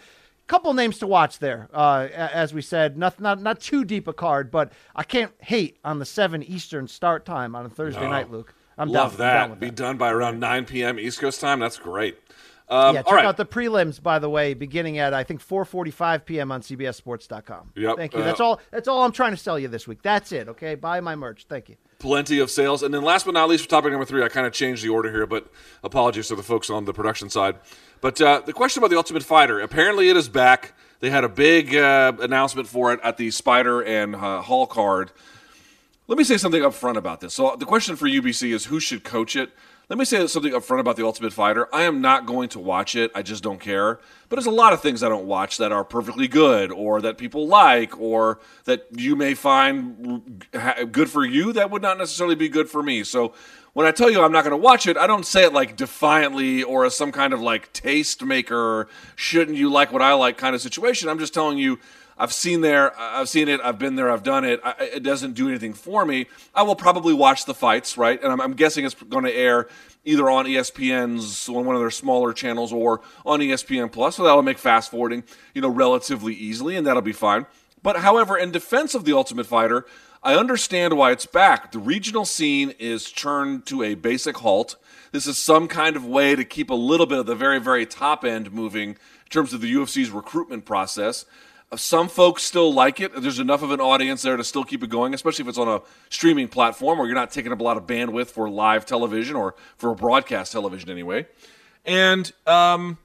couple names to watch there. Uh, as we said, not, not not too deep a card, but I can't hate on the seven Eastern start time on a Thursday No. night, Luke. I'm Love down, that. down Be that. done by around 9 p.m. East Coast time. That's great. Um, yeah, check right. out the prelims, by the way, beginning at I think 4:45 p.m. on CBSSports.com. Yep, Thank you. uh, that's all. That's all I'm trying to sell you this week. That's it. Okay, buy my merch. Thank you. plenty of sales. And then last but not least, for topic number three, I kind of changed the order here, but apologies to the folks on the production side. But uh, the question about the Ultimate Fighter, apparently it is back. They had a big uh, announcement for it at the Spider and uh, Hall card. Let me say something up front about this. So the question for UBC is who should coach it? Let me say something up front about the Ultimate Fighter. I am not going to watch it. I just don't care. But there's a lot of things I don't watch that are perfectly good or that people like or that you may find good for you that would not necessarily be good for me. So when I tell you I'm not going to watch it, I don't say it like defiantly or as some kind of like taste maker, shouldn't you like what I like kind of situation. I'm just telling you I've seen there, I've seen it, I've been there, I've done it. I, it doesn't do anything for me. I will probably watch the fights, right? And I'm, I'm guessing it's going to air either on ESPN's on one of their smaller channels or on ESPN Plus. So that'll make fast forwarding, you know, relatively easily, and that'll be fine. But however, in defense of the Ultimate Fighter, I understand why it's back. The regional scene is turned to a basic halt. This is some kind of way to keep a little bit of the very, very top end moving in terms of the UFC's recruitment process. Some folks still like it. There's enough of an audience there to still keep it going, especially if it's on a streaming platform where you're not taking up a lot of bandwidth for live television or for broadcast television anyway. And um,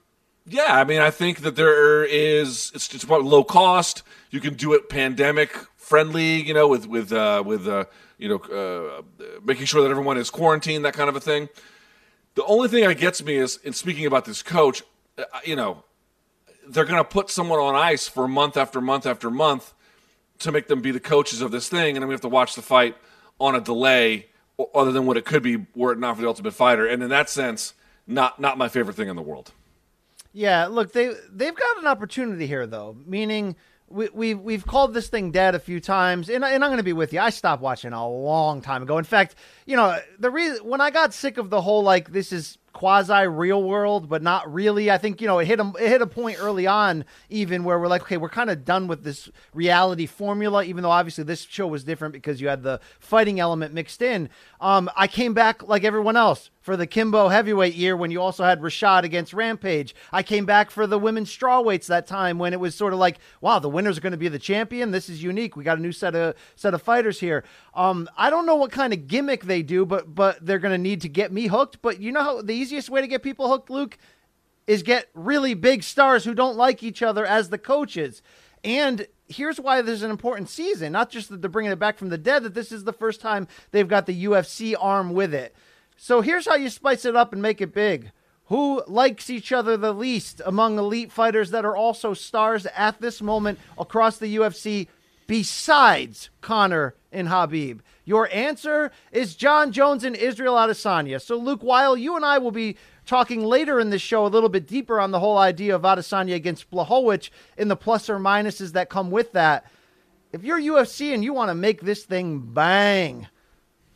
yeah, I mean, I think that there is it's, it's about low cost. You can do it pandemic friendly, you know, with with uh, with uh, you know uh, making sure that everyone is quarantined, that kind of a thing. The only thing that gets me is in speaking about this coach, uh, you know, they're going to put someone on ice for month after month after month to make them be the coaches of this thing, and then we have to watch the fight on a delay, other than what it could be were it not for the Ultimate Fighter. And in that sense, not not my favorite thing in the world. Yeah, look, they they've got an opportunity here, though. Meaning, we, we've we've called this thing dead a few times, and, and I'm going to be with you. I stopped watching a long time ago. In fact, you know, the reason when I got sick of the whole like this is quasi real world, but not really. I think you know it hit a it hit a point early on, even where we're like, okay, we're kind of done with this reality formula. Even though obviously this show was different because you had the fighting element mixed in. Um, I came back like everyone else for the Kimbo heavyweight year when you also had Rashad against Rampage. I came back for the women's strawweights that time when it was sort of like, wow, the winner's are going to be the champion. This is unique. We got a new set of set of fighters here. Um, I don't know what kind of gimmick they do, but but they're going to need to get me hooked. But you know how the easiest way to get people hooked, Luke, is get really big stars who don't like each other as the coaches. And here's why this is an important season. Not just that they're bringing it back from the dead, that this is the first time they've got the UFC arm with it. So here's how you spice it up and make it big. Who likes each other the least among elite fighters that are also stars at this moment across the UFC besides Connor and Habib? Your answer is Jon Jones and Israel Adesanya. So, Luke, while you and I will be talking later in this show a little bit deeper on the whole idea of Adesanya against Blachowicz and the plus or minuses that come with that, if you're UFC and you want to make this thing bang,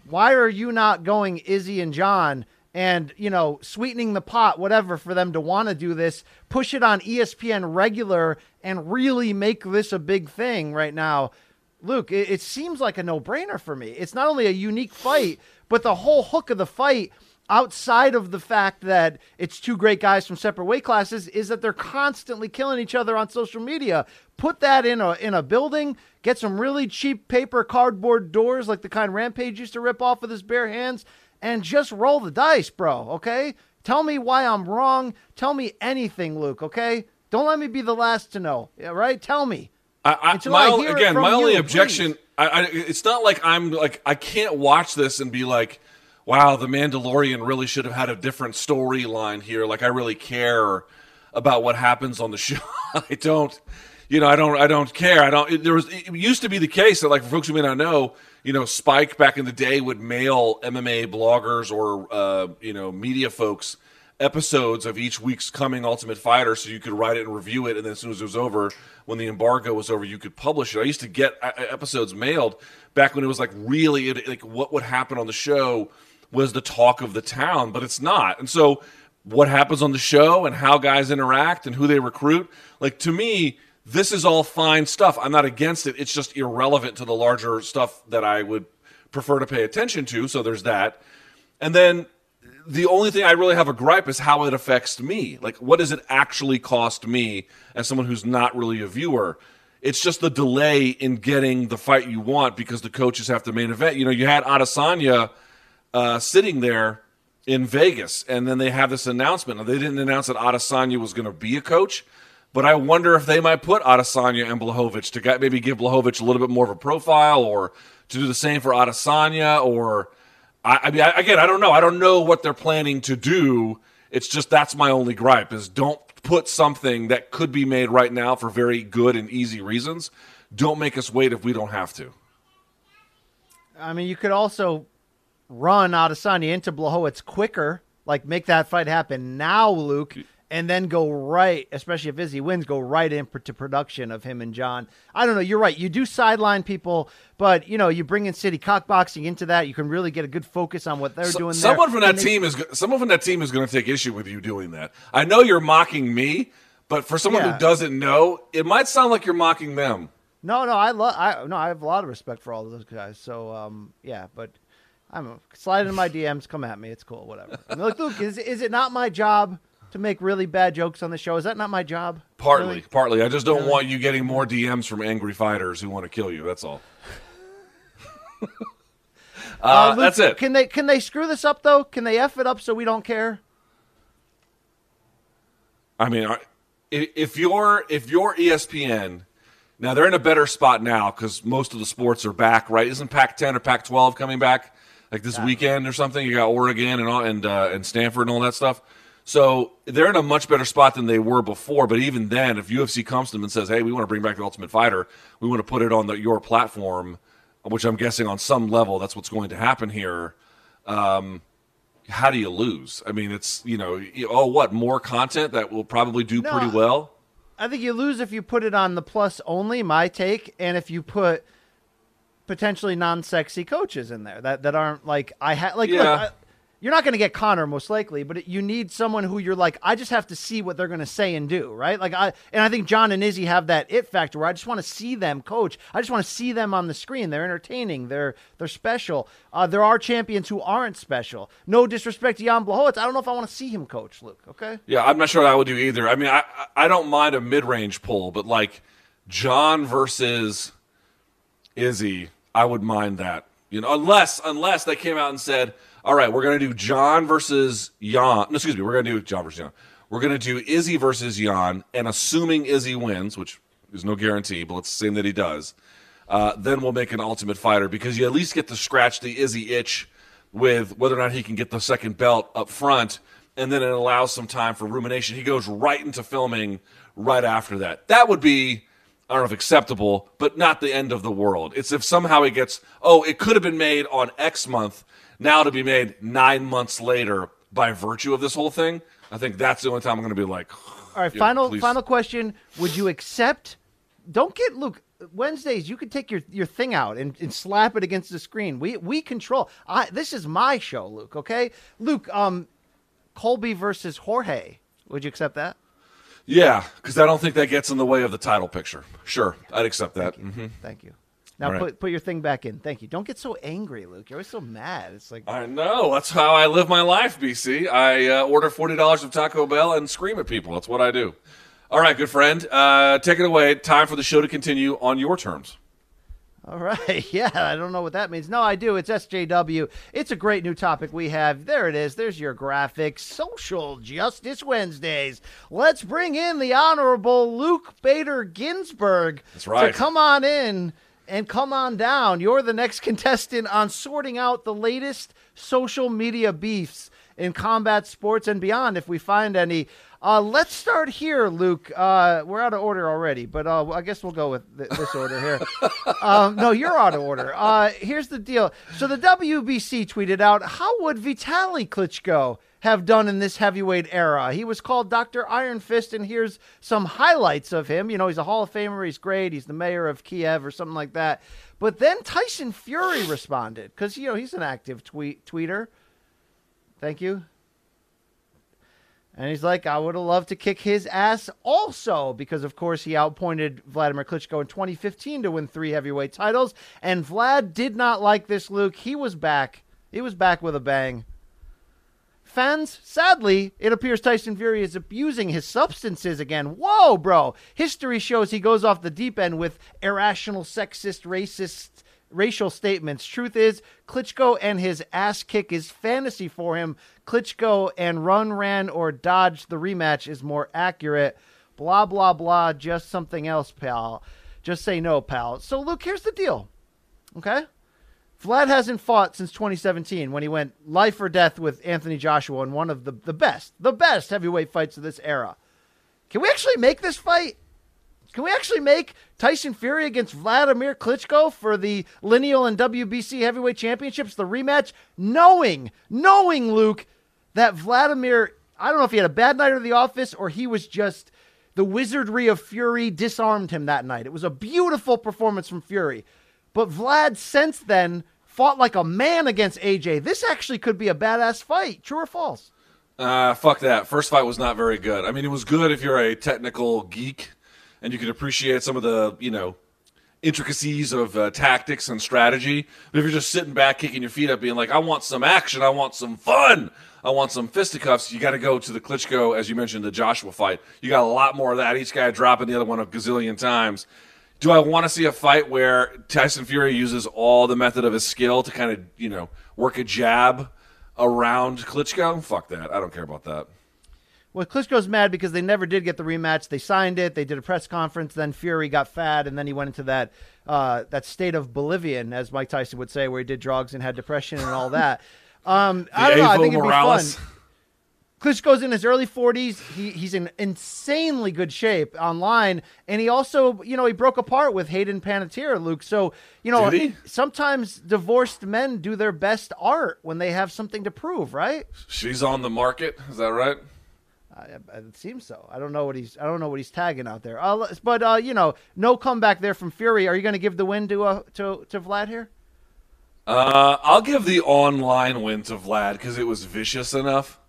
why are you not going Izzy and Jon and, you know, sweetening the pot, whatever, for them to want to do this? Push it on ESPN regular and really make this a big thing right now. Luke, it, it seems like a no brainer for me. It's not only a unique fight, but the whole hook of the fight outside of the fact that it's two great guys from separate weight classes is that they're constantly killing each other on social media. Put that in a in a building, get some really cheap paper cardboard doors like the kind Rampage used to rip off with his bare hands and just roll the dice, bro, okay? Tell me why I'm wrong. Tell me anything, Luke, okay? Don't let me be the last to know. Yeah, right? Tell me. I, I, my I again, my only you, objection. I, I, it's not like I'm like I can't watch this and be like, wow, the Mandalorian really should have had a different storyline here. Like I really care about what happens on the show. I don't, you know, I don't, I don't care. I don't. It, there was it used to be the case that like for folks who may not know, you know, Spike back in the day would mail MMA bloggers or uh, you know media folks episodes of each week's coming Ultimate Fighter, so you could write it and review it, and then as soon as it was over, when the embargo was over, you could publish it. I used to get episodes mailed back when it was like really like what would happen on the show was the talk of the town, but it's not. And so, what happens on the show and how guys interact and who they recruit, like to me, this is all fine stuff. I'm not against it. It's just irrelevant to the larger stuff that I would prefer to pay attention to. So there's that. And then the only thing I really have a gripe is how it affects me. Like, what does it actually cost me as someone who's not really a viewer? It's just the delay in getting the fight you want because the coaches have to main event. You know, you had Adesanya uh, sitting there in Vegas, and then they have this announcement. Now, they didn't announce that Adesanya was going to be a coach, but I wonder if they might put Adesanya and Blachowicz to maybe give Blachowicz a little bit more of a profile, or to do the same for Adesanya, or I, I mean, I, again, I don't know. I don't know what they're planning to do. It's just that's my only gripe is don't put something that could be made right now for very good and easy reasons. Don't make us wait if we don't have to. I mean, you could also run Adesanya into Blachowicz quicker, like make that fight happen now, Luke, and then go right, especially if Izzy wins, go right into production of him and John. I don't know. You're right. You do sideline people, but you know you bring in City Kickboxing into that. You can really get a good focus on what they're So- doing. there. someone from that And they- team is someone from that team is going to take issue with you doing that. I know you're mocking me, but for someone Yeah. who doesn't know, it might sound like you're mocking them. No, no, I love. I no, I have a lot of respect for all of those guys. So, um, yeah, but I'm slide into my DMs, come at me. It's cool, whatever. I'm like, Luke, is is it not my job to make really bad jokes on the show? Is that not my job? Partly, Really? partly. I just don't want you getting more DMs from angry fighters who want to kill you. That's all. uh, Luke, that's it. Can they can they screw this up though? Can they f it up so we don't care? I mean, if you're if you're ESPN, now they're in a better spot now because most of the sports are back, right? Isn't Pac-10 or Pac-12 coming back like this weekend or something? You got Oregon and all, and uh, and Stanford and all that stuff. So they're in a much better spot than they were before. But even then, if UFC comes to them and says, "Hey, we want to bring back the Ultimate Fighter, we want to put it on the, your platform," which I'm guessing on some level that's what's going to happen here. Um, how do you lose? I mean, it's you know, oh, what more content that will probably do No, pretty well. I think you lose if you put it on the plus only. My take, and if you put potentially non-sexy coaches in there that that aren't like I had like look, I- you're not going to get Conor most likely, but it, you need someone who you're like I just have to see what they're going to say and do, right? Like I and I think Jon and Izzy have that it factor where I just want to see them coach. I just want to see them on the screen. They're entertaining. They're they're special. Uh, there are champions who aren't special. No disrespect to Jan Blachowicz. I don't know if I want to see him coach, Luke. Okay. Yeah, I'm not sure I would do either. I mean, I I don't mind a mid range pull, but like Jon versus Izzy, I would mind that. You know, unless unless they came out and said, "All right, we're going to do Jon versus Jan." No, excuse me, we're going to do Jon versus Jan. We're going to do Izzy versus Jan, and assuming Izzy wins, which is no guarantee, but let's assume that he does. Uh, then we'll make an Ultimate Fighter because you at least get to scratch the Izzy itch with whether or not he can get the second belt up front, and then it allows some time for rumination. He goes right into filming right after that. That would be, I don't know if acceptable, but not the end of the world. It's if somehow it gets, oh, it could have been made on X month, now to be made nine months later by virtue of this whole thing. I think that's the only time I'm going to be like, All right, final please. final question. Would you accept don't get Luke Wednesdays you could take your, your thing out and, and slap it against the screen. We we control I this is my show, Luke, okay? Luke, um Colby versus Jorge. Would you accept that? Yeah, because I don't think that gets in the way of the title picture. Sure, I'd accept that. hmm Thank you. Now right. put put your thing back in. Thank you. Don't get so angry, Luke. You're always so mad. It's like I know. That's how I live my life, BC. I uh, order forty dollars of Taco Bell and scream at people. That's what I do. All right, good friend. Uh, take it away. Time for the show to continue on your terms. All right. Yeah, I don't know what that means. No, I do. It's SJW. It's a great new topic we have. There it is. There's your graphic. Social Justice Wednesdays. Let's bring in the Honorable Luke Bader Ginsburg That's right. to come on in and come on down. You're the next contestant on sorting out the latest social media beefs in combat sports and beyond, if we find any. Uh, let's start here, Luke. Uh, we're out of order already, but uh, I guess we'll go with th- this order here. um, no, you're out of order. Uh, here's the deal. So the WBC tweeted out, "How would Vitali Klitschko have done in this heavyweight era?" He was called Dr. Iron Fist, and here's some highlights of him. You know, he's a Hall of Famer. He's great. He's the mayor of Kiev or something like that. But then Tyson Fury responded because you know he's an active tweet tweeter. Thank you. And he's like, I would have loved to kick his ass also, because of course he outpointed Vladimir Klitschko in 2015 to win three heavyweight titles. And Vlad did not like this, Luke. He was back. He was back with a bang. Fans, sadly, it appears Tyson Fury is abusing his substances again. Whoa, bro. History shows he goes off the deep end with irrational, sexist, racist, racial statements. Truth is, Klitschko and his ass kick is fantasy for him. Klitschko and run, ran, or dodge the rematch is more accurate. Blah, blah, blah. Just something else, pal. Just say no, pal. So, Luke, here's the deal. Okay? Vlad hasn't fought since 2017 when he went life or death with Anthony Joshua in one of the, the best, the best heavyweight fights of this era. Can we actually make this fight? Can we actually make Tyson Fury against Vladimir Klitschko for the lineal and WBC heavyweight championships, the rematch, knowing, knowing, Luke, that Vladimir, I don't know if he had a bad night at the office or he was just the wizardry of Fury disarmed him that night. It was a beautiful performance from Fury. But Vlad since then fought like a man against AJ. This actually could be a badass fight. True or false? Uh, fuck that. First fight was not very good. I mean, it was good if you're a technical geek and you can appreciate some of the, you know, intricacies of uh, tactics and strategy. But if you're just sitting back, kicking your feet up, being like, I want some action, I want some fun, I want some fisticuffs, you got to go to the Klitschko, as you mentioned, the Joshua fight. You got a lot more of that. Each guy dropping the other one a gazillion times. Do I want to see a fight where Tyson Fury uses all the method of his skill to kind of, you know, work a jab around Klitschko? Fuck that. I don't care about that. Well, Klitschko's mad because they never did get the rematch. They signed it. They did a press conference. Then Fury got fat, and then he went into that uh, that state of Bolivian, as Mike Tyson would say, where he did drugs and had depression and all that. Um, I don't know. I think it'd Morales. be fun. Klitschko's in his early 40s. He, he's in insanely good shape online, and he also, you know, he broke apart with Hayden Panettiere, Luke. So, you know, sometimes divorced men do their best art when they have something to prove, right? She's on the market. Is that right? I, it seems so. I don't know what he's. I don't know what he's tagging out there. Uh, but uh, you know, no comeback there from Fury. Are you going to give the win to uh, to to Vlad here? Uh, I'll give the online win to Vlad because it was vicious enough,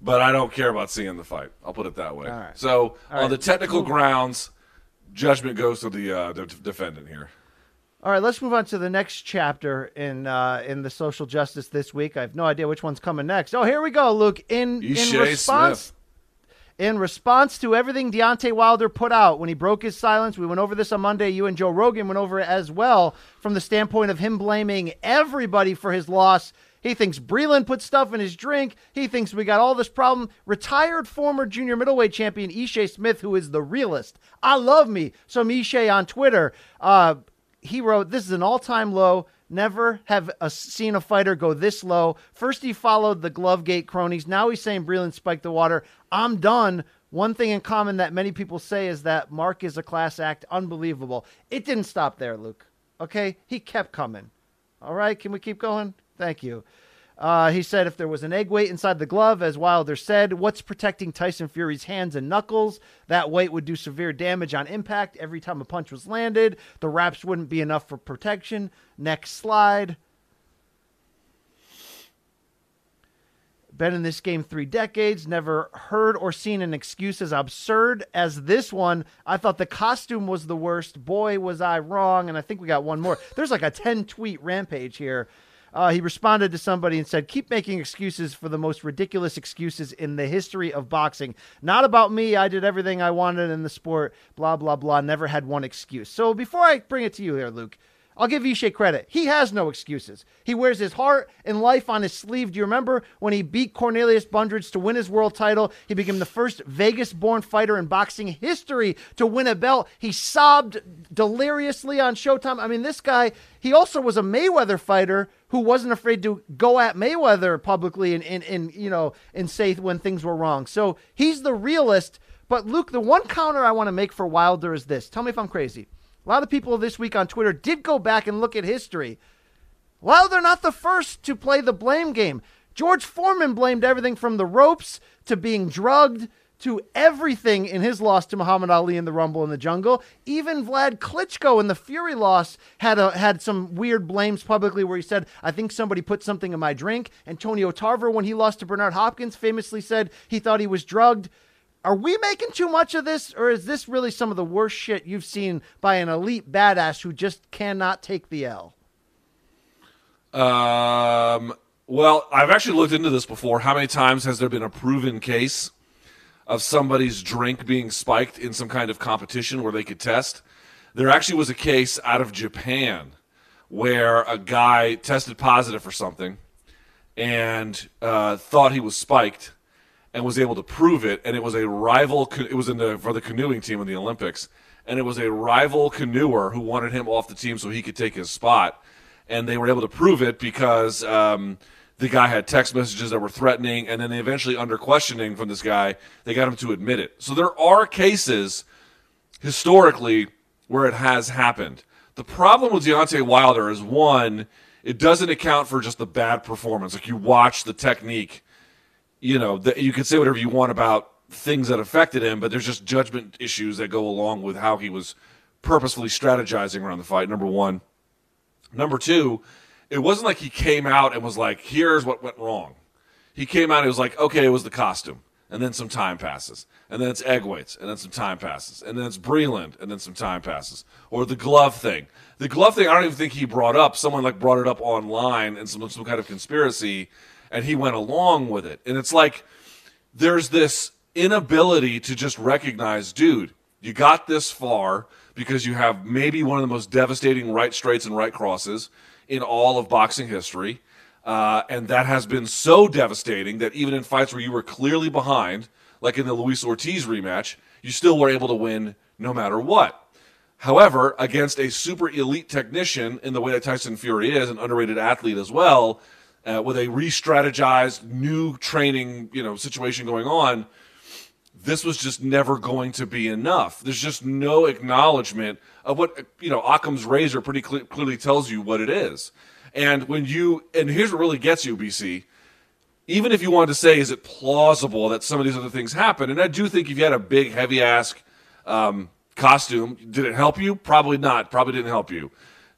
but I don't care about seeing the fight. I'll put it that way. All right. So on right. the technical grounds, judgment goes to the uh, the defendant here. All right, let's move on to the next chapter in uh, in the social justice this week. I have no idea which one's coming next. Oh, here we go, Luke. In in response Smith. In response to everything Deontay Wilder put out when he broke his silence, we went over this on Monday. You and Joe Rogan went over it as well from the standpoint of him blaming everybody for his loss. He thinks Breland put stuff in his drink. He thinks we got all this problem. Retired former junior middleweight champion Ishe Smith, who is the realist. I love me some Ishe on Twitter. Uh, he wrote, This is an all time low. Never have a, seen a fighter go this low. First, he followed the Glovegate cronies. Now he's saying Breland spiked the water. I'm done. One thing in common that many people say is that Mark is a class act. Unbelievable. It didn't stop there, Luke. Okay? He kept coming. All right? Can we keep going? Thank you. Uh, he said if there was an egg weight inside the glove, as Wilder said, what's protecting Tyson Fury's hands and knuckles? That weight would do severe damage on impact every time a punch was landed. The wraps wouldn't be enough for protection. Next slide. Been in this game three decades, never heard or seen an excuse as absurd as this one. I thought the costume was the worst. Boy, was I wrong. And I think we got one more. There's like a 10 tweet rampage here. Uh, he responded to somebody and said, Keep making excuses for the most ridiculous excuses in the history of boxing. Not about me. I did everything I wanted in the sport. Blah, blah, blah. Never had one excuse. So before I bring it to you here, Luke, I'll give Ishe credit. He has no excuses. He wears his heart and life on his sleeve. Do you remember when he beat Cornelius Bundrage to win his world title? He became the first Vegas born fighter in boxing history to win a belt. He sobbed deliriously on Showtime. I mean, this guy, he also was a Mayweather fighter who wasn't afraid to go at Mayweather publicly and, and, and you know, and say when things were wrong. So he's the realist. But Luke, the one counter I want to make for Wilder is this. Tell me if I'm crazy. A lot of people this week on Twitter did go back and look at history. Well, they're not the first to play the blame game. George Foreman blamed everything from the ropes to being drugged to everything in his loss to Muhammad Ali in the Rumble in the Jungle. Even Vlad Klitschko in the Fury loss had a, had some weird blames publicly where he said, "I think somebody put something in my drink." Antonio Tarver, when he lost to Bernard Hopkins, famously said he thought he was drugged. Are we making too much of this, or is this really some of the worst shit you've seen by an elite badass who just cannot take the L? Um, well, I've actually looked into this before. How many times has there been a proven case of somebody's drink being spiked in some kind of competition where they could test? There actually was a case out of Japan where a guy tested positive for something and uh, thought he was spiked and was able to prove it. And it was a rival. It was in the for the canoeing team in the Olympics, and it was a rival canoeer who wanted him off the team so he could take his spot. And they were able to prove it because um, the guy had text messages that were threatening, and then they eventually, under questioning from this guy, they got him to admit it. So there are cases historically where it has happened. The problem with Deontay Wilder is one, it doesn't account for just the bad performance. Like you watch the technique you know, the, you can say whatever you want about things that affected him, but there's just judgment issues that go along with how he was purposefully strategizing around the fight. Number one. Number two, it wasn't like he came out and was like, here's what went wrong. He came out and was like, okay, it was the costume. And then some time passes. And then it's egg weights. And then some time passes. And then it's Breland. And then some time passes. Or the glove thing. The glove thing, I don't even think he brought up. Someone like brought it up online and some, some kind of conspiracy and he went along with it. And it's like there's this inability to just recognize, dude, you got this far because you have maybe one of the most devastating right straights and right crosses in all of boxing history. Uh, and that has been so devastating that even in fights where you were clearly behind, like in the Luis Ortiz rematch, you still were able to win no matter what. However, against a super elite technician in the way that Tyson Fury is, an underrated athlete as well, uh, with a re-strategized new training you know situation going on this was just never going to be enough. There's just no acknowledgement of what you know occam's razor pretty cl- clearly tells you what it is. And when you and here's what really gets you bc even if you wanted to say is it plausible that some of these other things happen? And i do think if you had a big heavy ass um, costume did it help you? Probably not. Probably didn't help you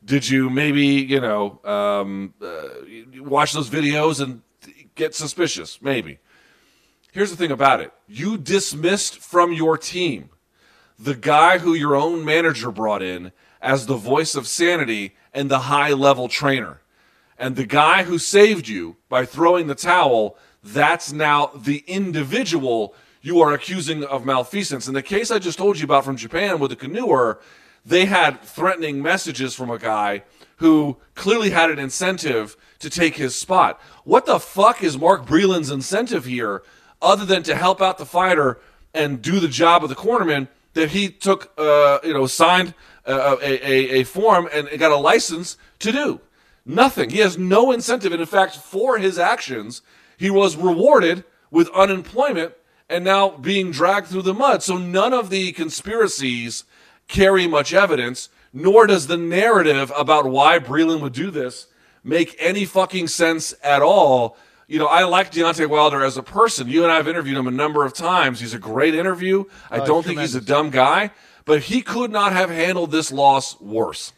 did you maybe, you know, um, uh, watch those videos and get suspicious? Maybe. Here's the thing about it you dismissed from your team the guy who your own manager brought in as the voice of sanity and the high level trainer. And the guy who saved you by throwing the towel, that's now the individual you are accusing of malfeasance. In the case I just told you about from Japan with the canoeer, they had threatening messages from a guy who clearly had an incentive to take his spot. What the fuck is Mark Breland's incentive here other than to help out the fighter and do the job of the cornerman that he took, uh, you know, signed uh, a, a, a form and got a license to do? Nothing. He has no incentive. And in fact, for his actions, he was rewarded with unemployment and now being dragged through the mud. So none of the conspiracies carry much evidence, nor does the narrative about why Breland would do this make any fucking sense at all. You know, I like Deontay Wilder as a person. You and I have interviewed him a number of times. He's a great interview. I Oh, don't think he's a dumb guy, but he could not have handled this loss worse.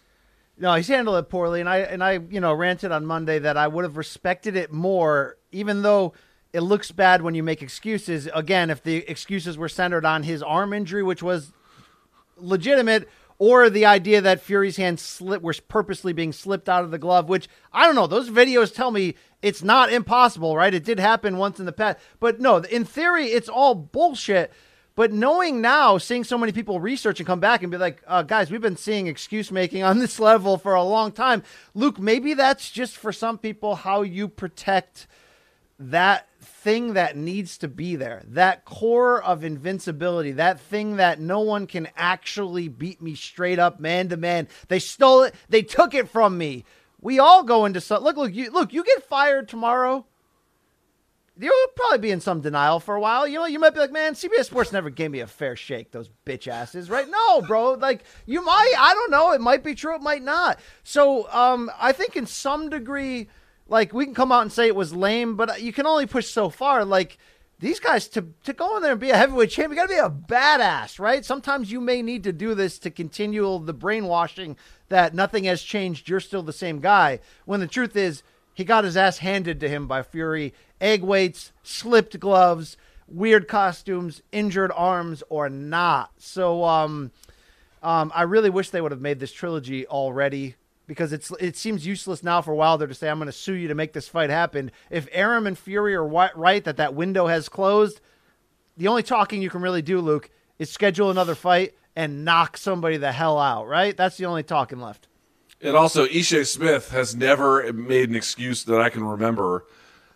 No, he's handled it poorly, and I and I you know ranted on Monday that I would have respected it more, even though it looks bad when you make excuses. Again, if the excuses were centered on his arm injury, which was legitimate, or the idea that Fury's hand slip was purposely being slipped out of the glove, which I don't know. Those videos tell me it's not impossible, right? It did happen once in the past, but no, in theory, it's all bullshit. But knowing now, seeing so many people research and come back and be like, uh, guys, we've been seeing excuse making on this level for a long time. Luke, maybe that's just for some people how you protect that thing that needs to be there, that core of invincibility, that thing that no one can actually beat me straight up man to man. They stole it, they took it from me. We all go into look, look, you look, you get fired tomorrow. You'll probably be in some denial for a while. You know, you might be like, man, CBS Sports never gave me a fair shake, those bitch asses, right? No, bro. Like, you might, I don't know. It might be true, it might not. So, um, I think in some degree, like we can come out and say it was lame, but you can only push so far. Like these guys to to go in there and be a heavyweight champion, you got to be a badass, right? Sometimes you may need to do this to continue the brainwashing that nothing has changed. You're still the same guy. When the truth is, he got his ass handed to him by Fury. Egg weights, slipped gloves, weird costumes, injured arms, or not. So, um, um, I really wish they would have made this trilogy already because it's it seems useless now for Wilder to say I'm going to sue you to make this fight happen. If Arum and Fury are right that that window has closed, the only talking you can really do, Luke, is schedule another fight and knock somebody the hell out. Right? That's the only talking left. And also, Ishe Smith has never made an excuse that I can remember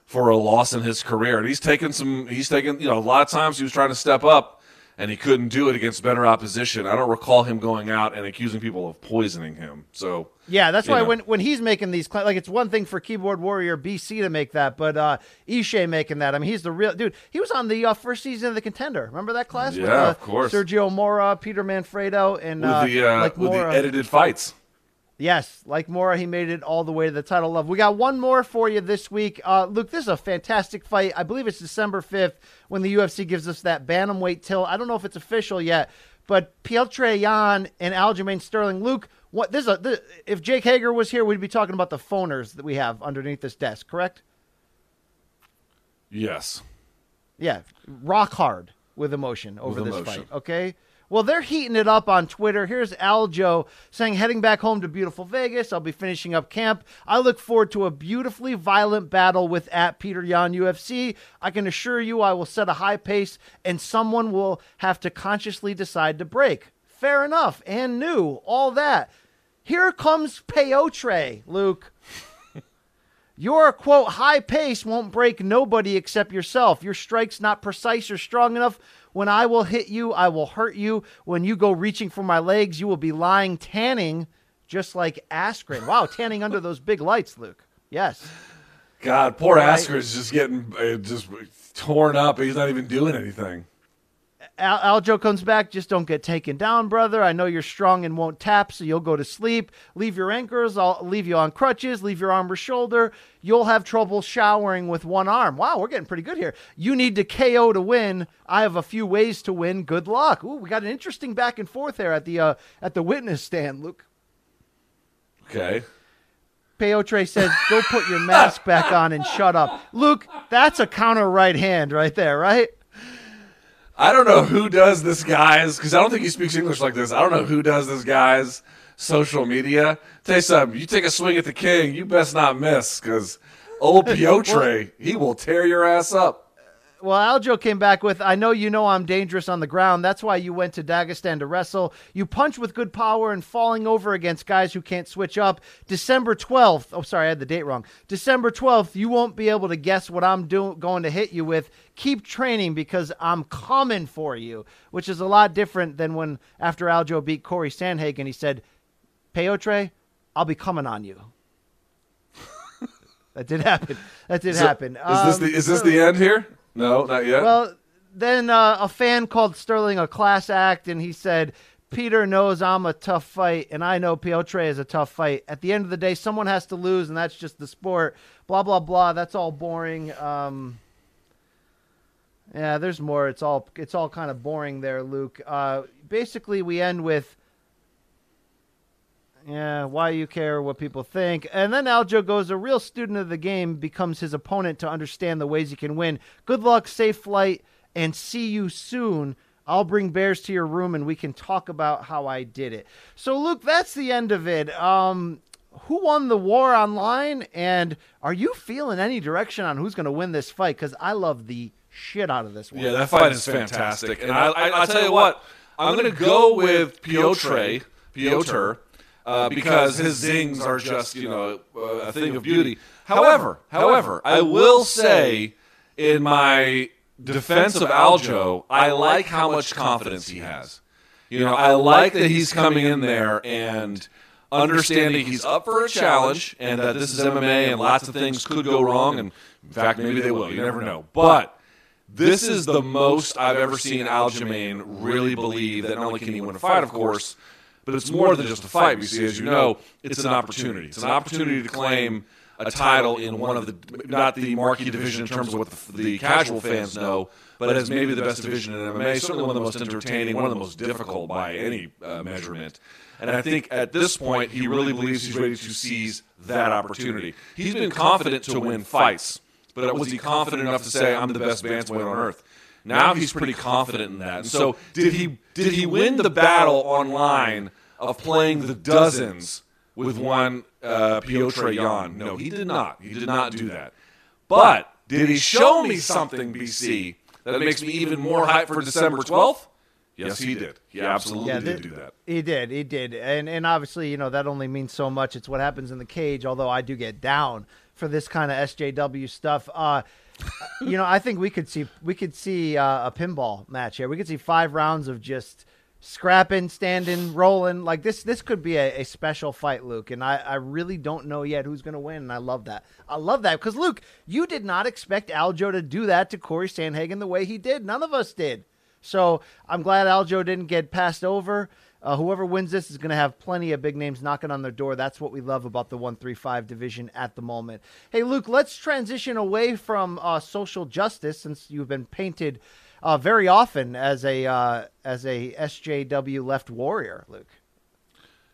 for a loss in his career, and he's taken some. He's taken you know a lot of times he was trying to step up and he couldn't do it against better opposition. I don't recall him going out and accusing people of poisoning him. So yeah, that's why know. when when he's making these like it's one thing for keyboard warrior BC to make that, but uh Ishe making that. I mean, he's the real dude. He was on the uh, first season of the Contender. Remember that class? Yeah, with, uh, of course. Sergio Mora, Peter Manfredo, and with the uh, like with Mora. the edited fights. Yes, like Mora, he made it all the way to the title love. We got one more for you this week. Uh, Luke, this is a fantastic fight. I believe it's December 5th when the UFC gives us that bantamweight tilt. I don't know if it's official yet, but Petr Yan and Aljamain Sterling. Luke, what this, is a, this if Jake Hager was here, we'd be talking about the phoners that we have underneath this desk, correct? Yes. Yeah, rock hard with emotion over with this emotion. fight. Okay. Well, they're heating it up on Twitter. Here's Aljo saying, heading back home to beautiful Vegas. I'll be finishing up camp. I look forward to a beautifully violent battle with at Peter Yan UFC. I can assure you I will set a high pace and someone will have to consciously decide to break. Fair enough. And new. All that. Here comes Peyotre, Luke. Your quote high pace won't break nobody except yourself. Your strike's not precise or strong enough. When I will hit you, I will hurt you. When you go reaching for my legs, you will be lying tanning just like Askren. Wow, tanning under those big lights, Luke. Yes. God, poor Right. Askren's just getting uh, just torn up. He's not even doing anything. Al- Aljo comes back. Just don't get taken down, brother. I know you're strong and won't tap, so you'll go to sleep. Leave your anchors. I'll leave you on crutches. Leave your arm or shoulder. You'll have trouble showering with one arm. Wow, we're getting pretty good here. You need to KO to win. I have a few ways to win. Good luck. Ooh, we got an interesting back and forth there at the uh, at the witness stand, Luke. Okay. Peyotre says, "Go put your mask back on and shut up." Luke, that's a counter right hand right there, right? I don't know who does this guy's because I don't think he speaks English like this. I don't know who does this guy's social media. Tell you something, you take a swing at the king, you best not miss because old Piotr, he will tear your ass up. Well, Aljo came back with, I know you know I'm dangerous on the ground. That's why you went to Dagestan to wrestle. You punch with good power and falling over against guys who can't switch up. December 12th. Oh, sorry, I had the date wrong. December 12th, you won't be able to guess what I'm doing going to hit you with. Keep training because I'm coming for you, which is a lot different than when after Aljo beat Cory Sandhagen, he said, Peyotre, I'll be coming on you. that did happen. That did So, happen. Is this Um, the is this the end here? No, not yet. well, then uh, a fan called Sterling a class act, and he said, Peter knows I'm a tough fight, and I know Piotr is a tough fight. At the end of the day, someone has to lose, and that's just the sport. Blah, blah, blah. That's all boring. Um, yeah, there's more. It's all it's all kind of boring there, Luke. Uh, basically, we end with yeah, why you care what people think. And then Aljo goes, a real student of the game becomes his opponent to understand the ways he can win. Good luck, safe flight, and see you soon. I'll bring bears to your room and we can talk about how I did it. So, Luke, that's the end of it. Um, who won the war online, and are you feeling any direction on who's going to win this fight? Because I love the shit out of this one. Yeah, that fight is fantastic. And I, I, I'll tell you what, I'm going to go with Piotr, Piotr, uh, because his zings are just, you know, a thing of beauty. However, however, I will say in my defense of Aljo, I like how much confidence he has. You know, I like that he's coming in there and understanding he's up for a challenge and that this is MMA and lots of things could go wrong. And in fact, maybe they will. You never know. But this is the most I've ever seen Aljamain really believe that not only can he win a fight, of course, but it's more than just a fight. You see, as you know, it's an opportunity. It's an opportunity to claim a title in one of the not the marquee division in terms of what the, the casual fans know, but as maybe the best division in MMA, certainly one of the most entertaining, one of the most difficult by any uh, measurement. And I think at this point, he really believes he's ready to seize that opportunity. He's been confident to win fights, but was he confident enough to say, "I'm the best bantamweight on earth"? Now he's pretty confident in that. And so, did he did he win the battle online of playing the dozens with one uh, Petr Yan? No, he did not. He did not do that. But did he show me something, BC, that makes me even more hyped for December 12th? Yes, he did. He absolutely Yeah, did th- do that. He did. He did. And and obviously, you know, that only means so much. It's what happens in the cage, although I do get down for this kind of SJW stuff. Uh you know, I think we could see we could see uh, a pinball match here. We could see 5 rounds of just scrapping, standing, rolling. Like this this could be a, a special fight, Luke, and I I really don't know yet who's going to win, and I love that. I love that cuz Luke, you did not expect Aljo to do that to Cory Sandhagen the way he did. None of us did. So I'm glad Aljo didn't get passed over. Uh, whoever wins this is going to have plenty of big names knocking on their door. That's what we love about the 135 division at the moment. Hey, Luke, let's transition away from uh, social justice since you've been painted uh, very often as a uh, as a SJW left warrior, Luke.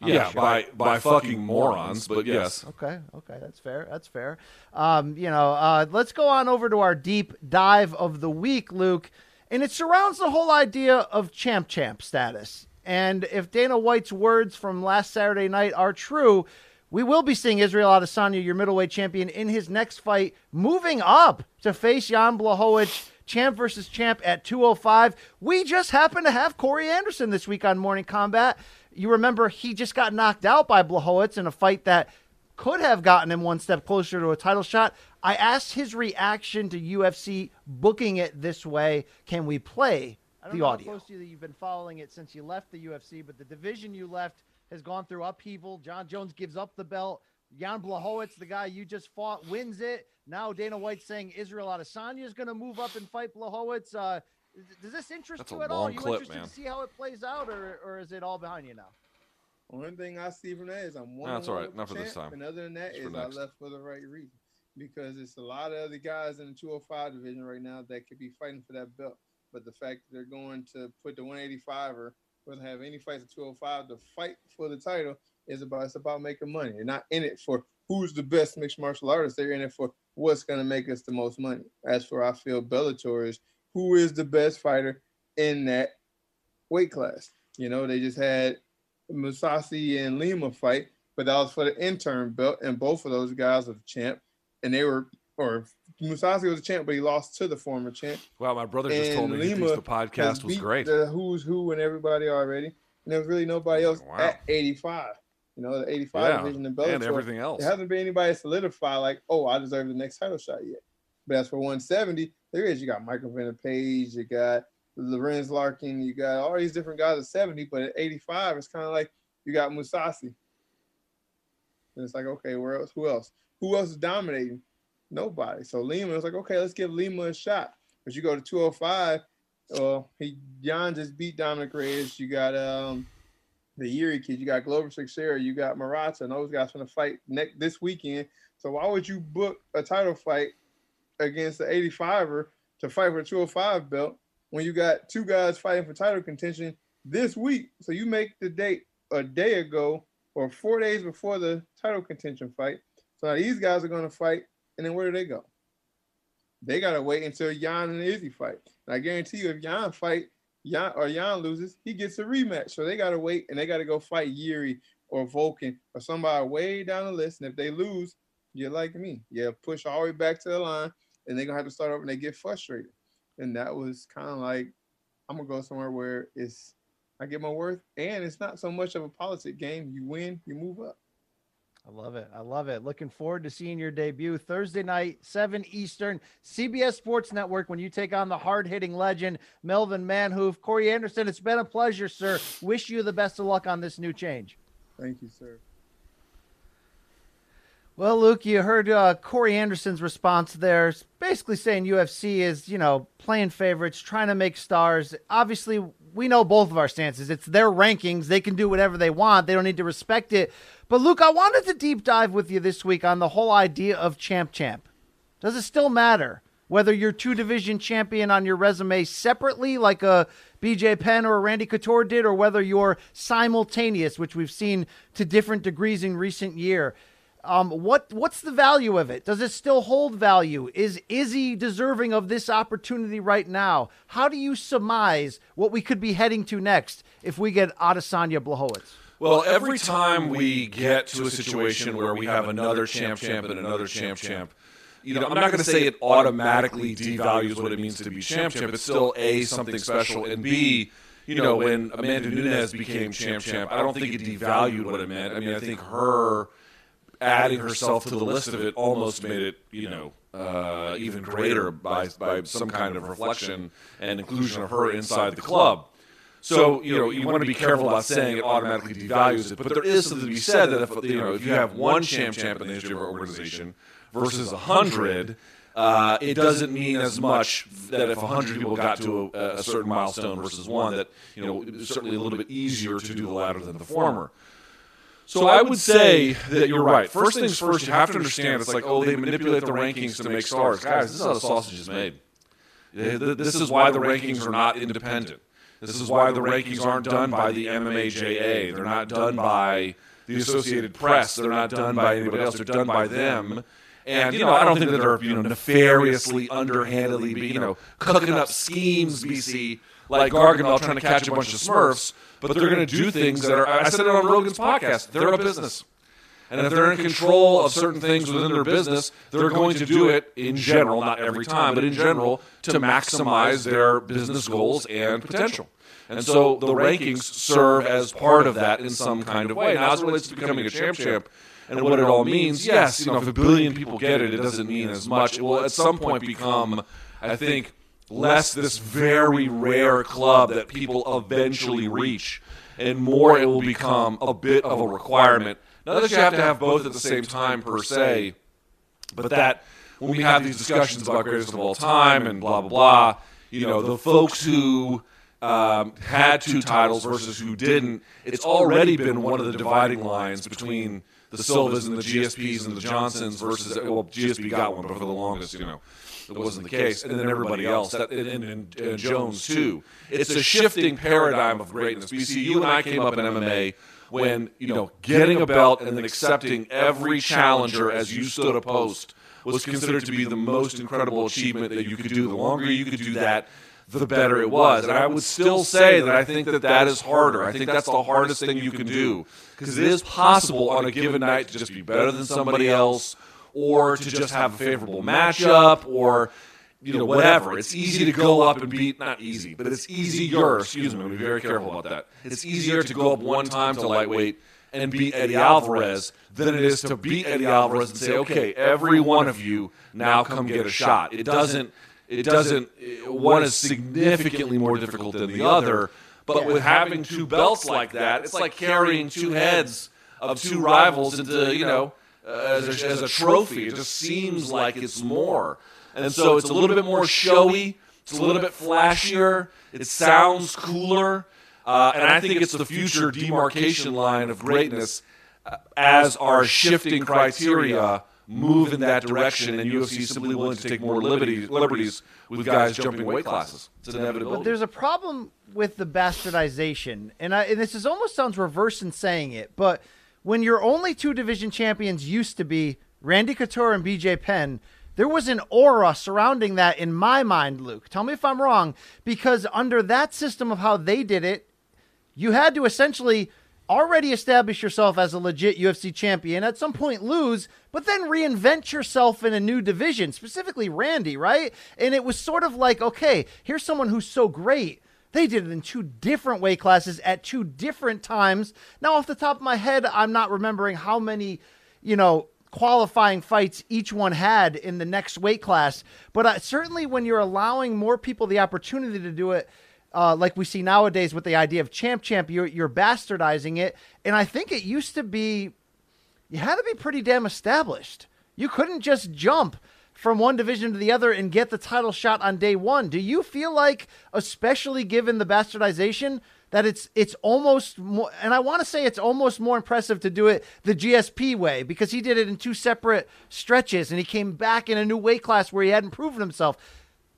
Yeah, by by fucking morons, but yes. Okay, okay, that's fair. That's fair. Um, you know, uh, let's go on over to our deep dive of the week, Luke, and it surrounds the whole idea of champ champ status. And if Dana White's words from last Saturday night are true, we will be seeing Israel Adesanya, your middleweight champion, in his next fight, moving up to face Jan Blachowicz, champ versus champ at 205. We just happen to have Corey Anderson this week on Morning Combat. You remember he just got knocked out by Blachowicz in a fight that could have gotten him one step closer to a title shot. I asked his reaction to UFC booking it this way. Can we play I don't the know audio? how to you that you've been following it since you left the UFC, but the division you left has gone through upheaval. Jon Jones gives up the belt. Jan Blachowicz, the guy you just fought, wins it. Now Dana White's saying Israel Adesanya is going to move up and fight Blachowicz. Uh, does this interest That's you at all? Are you clip, interested man. to see how it plays out, or, or is it all behind you now? Only thing I see from that is I'm one. No, that's on all one right. with Not for this champ, time. And other than that, It's is I left for the right reason because it's a lot of other guys in the 205 division right now that could be fighting for that belt. But the fact that they're going to put the 185er, whether have any fights at 205 to fight for the title is about it's about making money. They're not in it for who's the best mixed martial artist. They're in it for what's going to make us the most money. As for I feel Bellator is who is the best fighter in that weight class. You know, they just had Mousasi and Lima fight, but that was for the interim belt, and both of those guys are the champ, and they were or Mousasi was a champ, but he lost to the former champ. Wow, my brother just told me And he thinks Lima the podcast was great. The who's who and everybody already, and there's really nobody else Wow. at 85. You know, the 85 Yeah, division in Bellator and everything else. There hasn't been anybody solidify like, oh, I deserve the next title shot yet. But as for 170, there is. You got Michael Venom Page, you got Lorenz Larkin, you got all these different guys at 70, but at 85, it's kind of like you got Mousasi. And it's like, okay, where else? Who else? Who else is dominating? Nobody. So Lima was like, okay, let's give Lima a shot. But you go to 205, well, he Jan just beat Dominick Reyes. You got um the Yuri kid, you got Glover Teixeira, you got Marreta, and those guys gonna fight next this weekend. So why would you book a title fight against the 85er to fight for a 205 belt when you got two guys fighting for title contention this week? So you make the date a day ago or four days before the title contention fight. So now these guys are gonna fight, and then where do they go? They gotta wait until Jan and Izzy fight. And I guarantee you, if Jan fight, Jan or Jan loses, he gets a rematch. So they gotta wait and they gotta go fight Yuri or Volkan or somebody way down the list. And if they lose, you're like me. You push all the way back to the line, and they're gonna have to start over and they get frustrated. And that was kind of like, I'm gonna go somewhere where it's I get my worth, and it's not so much of a politic game. You win, you move up. I love it. I love it. Looking forward to seeing your debut Thursday night, 7 Eastern, CBS Sports Network, when you take on the hard hitting legend, Melvin Manhoef. Corey Anderson, it's been a pleasure, sir. Wish you the best of luck on this new change. Thank you, sir. Well, Luke, you heard uh, Corey Anderson's response there, basically saying UFC is, you know, playing favorites, trying to make stars. Obviously, we know both of our stances. It's their rankings. They can do whatever they want. They don't need to respect it. But, Luke, I wanted to deep dive with you this week on the whole idea of champ champ. Does it still matter whether you're two division champion on your resume separately, like a BJ Penn or Randy Couture did, or whether you're simultaneous, which we've seen to different degrees in recent year? Um, what what's the value of it? Does it still hold value? Is Izzy deserving of this opportunity right now? How do you surmise what we could be heading to next if we get Adesanya Blachowicz? Well, every time we get to a situation where we have another champ champ and another champ champ, you know, I'm not going to say it automatically devalues what it means to be champ champ. It's still a something special, and b, you know, when Amanda Nunes became champ champ, I don't think it devalued what it meant. I mean, I think her adding herself to the list of it almost made it, you know, uh, even greater by by some kind of reflection and inclusion of her inside the club. So you know you want to be careful about saying it automatically devalues it, but there is something to be said that if you know if you have one champ champ in the history of our organization versus a hundred, uh, it doesn't mean as much that if a hundred people got to a, a certain milestone versus one that you know it's certainly a little bit easier to do the latter than the former. So I would say that you're right. First things first, you have to understand it's like, oh, they manipulate the rankings to make stars. Guys, this is how the sausage is made. This is why the rankings are not independent. This is why the rankings aren't done by the MMAJA. They're not done by the Associated Press. They're not done by anybody else. They're done by them. And you know, I don't think that they're you know nefariously, underhandedly, you know, cooking up schemes, BC, like Gargamel trying to catch a bunch of Smurfs. But they're going to do things that are. I said it on Rogan's podcast. They're a business. And if they're in control of certain things within their business, they're going to do it in general, not every time, but in general, to maximize their business goals and potential. And so the rankings serve as part of that in some kind of way. Now, as it relates to becoming a champ champ and what it all means, yes, you know, if a billion people get it, it doesn't mean as much. It will at some point become, I think, less this very rare club that people eventually reach, and more it will become a bit of a requirement. Not that you have to have both at the same time per se, but that when we have these discussions about greatest of all time and blah blah blah, you know, the folks who um, had two titles versus who didn't, it's already been one of the dividing lines between the Silvas and the GSPs and the Johnsons versus well, GSP got one, but for the longest, you know it wasn't the case, and then everybody else, that, and, and, and, Jones too. It's a shifting paradigm of greatness. BC, you and I came up in MMA when you know getting a belt and then accepting every challenger as you stood a post was considered to be the most incredible achievement that you could do. The longer you could do that, the better it was. And I would still say that I think that that is harder. I think that's the hardest thing you can do because it is possible on a given night to just be better than somebody else or to just have a favorable matchup or you know whatever. It's easy to go up and beat not easy, but it's easier. Excuse me, be very careful about that. It's easier to go up one time to lightweight and beat Eddie Alvarez than it is to beat Eddie Alvarez and say, okay, every one of you now come get a shot. It doesn't. It doesn't. One is significantly more difficult than the other. But with having two belts like that, it's like carrying two heads of two rivals into you know as, a, as a trophy. It just seems like it's more. And so it's a little bit more showy. It's a little bit flashier. It sounds cooler. Uh, and I think it's the future demarcation line of greatness uh, as our shifting criteria move in that direction, and UFC is simply willing to take more liberties, liberties with guys jumping weight classes. It's an inevitability. But there's a problem with the bastardization, and, I, and this is almost sounds reverse in saying it, but – when your only two division champions used to be Randy Couture and BJ Penn, there was an aura surrounding that in my mind, Luke. Tell me if I'm wrong, because under that system of how they did it, you had to essentially already establish yourself as a legit UFC champion, at some point lose, but then reinvent yourself in a new division, specifically Randy, right? And it was sort of like, okay, here's someone who's so great. They did it in two different weight classes at two different times. Now, off the top of my head, I'm not remembering how many, you know, qualifying fights each one had in the next weight class. But uh, certainly when you're allowing more people the opportunity to do it, uh, like we see nowadays with the idea of champ champ, you're, you're bastardizing it. And I think it used to be, you had to be pretty damn established. You couldn't just jump from one division to the other and get the title shot on day one. Do you feel like, especially given the bastardization, that it's it's almost more, and I want to say it's almost more impressive to do it the GSP way because he did it in two separate stretches and he came back in a new weight class where he hadn't proven himself.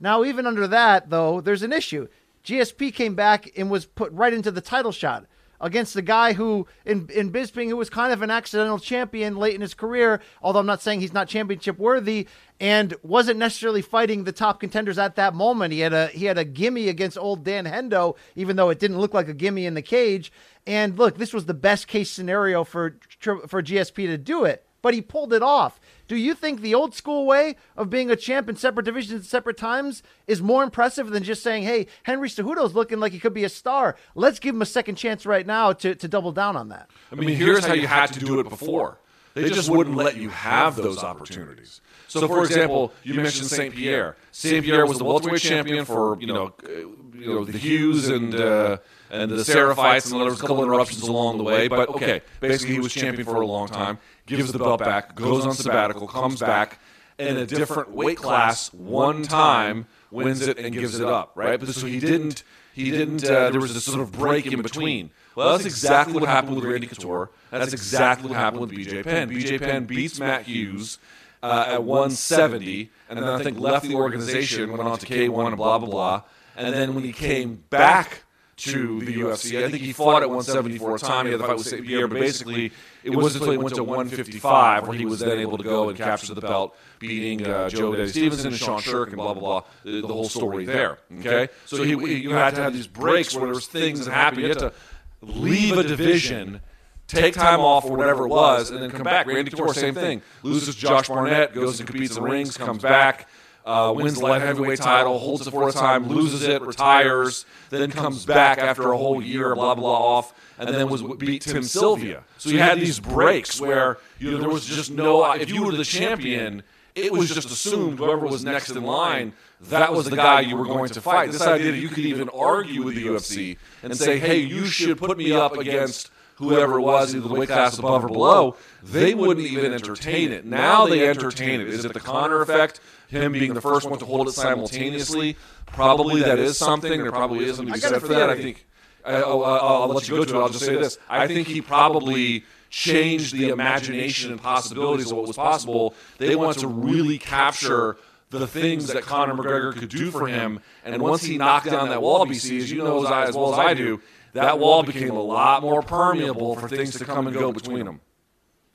Now, even under that, though, there's an issue. GSP came back and was put right into the title shot against the guy who in in Bisping who was kind of an accidental champion late in his career, although I'm not saying he's not championship worthy and wasn't necessarily fighting the top contenders at that moment. He had a he had a gimme against old Dan Hendo, even though it didn't look like a gimme in the cage. And look, this was the best case scenario for for GSP to do it, but he pulled it off. Do you think the old school way of being a champ in separate divisions at separate times is more impressive than just saying, hey, Henry Cejudo's looking like he could be a star. Let's give him a second chance right now to, to double down on that? I mean, here's how you had to do it before. They just wouldn't let you have those opportunities. So, for example, you mentioned St. Pierre. St. Pierre was the welterweight champion for you know, uh, you know the Hughes and uh, and the Seraphites, and there was a couple interruptions along the way. But okay, basically he was champion for a long time. Gives the belt back, goes on sabbatical, comes back in a different weight class one time, wins it and gives it up. Right, but so he didn't. He didn't. Uh, there was this sort of break in between. Well, that's exactly what happened with Randy Couture. That's exactly what happened with BJ Penn. BJ Penn beats Matt Hughes uh, at 170, and then I think left the organization, went on to K1 and blah blah blah. And then when he came back to the UFC, I think he fought at 174 a time. He had the fight with St. Pierre, but basically it wasn't until he went to 155 where he was then able to go and capture the belt, beating uh, Joe Daddy Stevenson and Sean Sherk and blah blah blah. The, the whole story there. Okay, so he, you had to have these breaks where there was things that happened. You had to leave a division take time off or whatever it was, and then come back. Randy Couture, same thing. Loses Josh Barnett, goes and competes in the rings, comes back, uh, wins the light heavyweight title, holds it for a time, loses it, retires, then comes back after a whole year, blah blah off, and then was beat Tim Sylvia. So you had these breaks where you know there was just no. If you were the champion. It was just assumed whoever was next in line, that was the guy you were going to fight. This idea that you could even argue with the UFC and say, hey, you should put me up against whoever it was, either the weight class above or below, they wouldn't even entertain it. Now they entertain it. Is it the Conor effect? Him being the first one to hold it simultaneously? Probably that is something. There probably is something to be said for that. I think. I'll, I'll, I'll let you go to it. I'll just say this. I think he probably changed the imagination and possibilities of what was possible. They want to really capture the things that Conor McGregor could do for him. And once he knocked down that wall, BC, as you know as, as well as I do, that wall became a lot more permeable for things to come and go between them.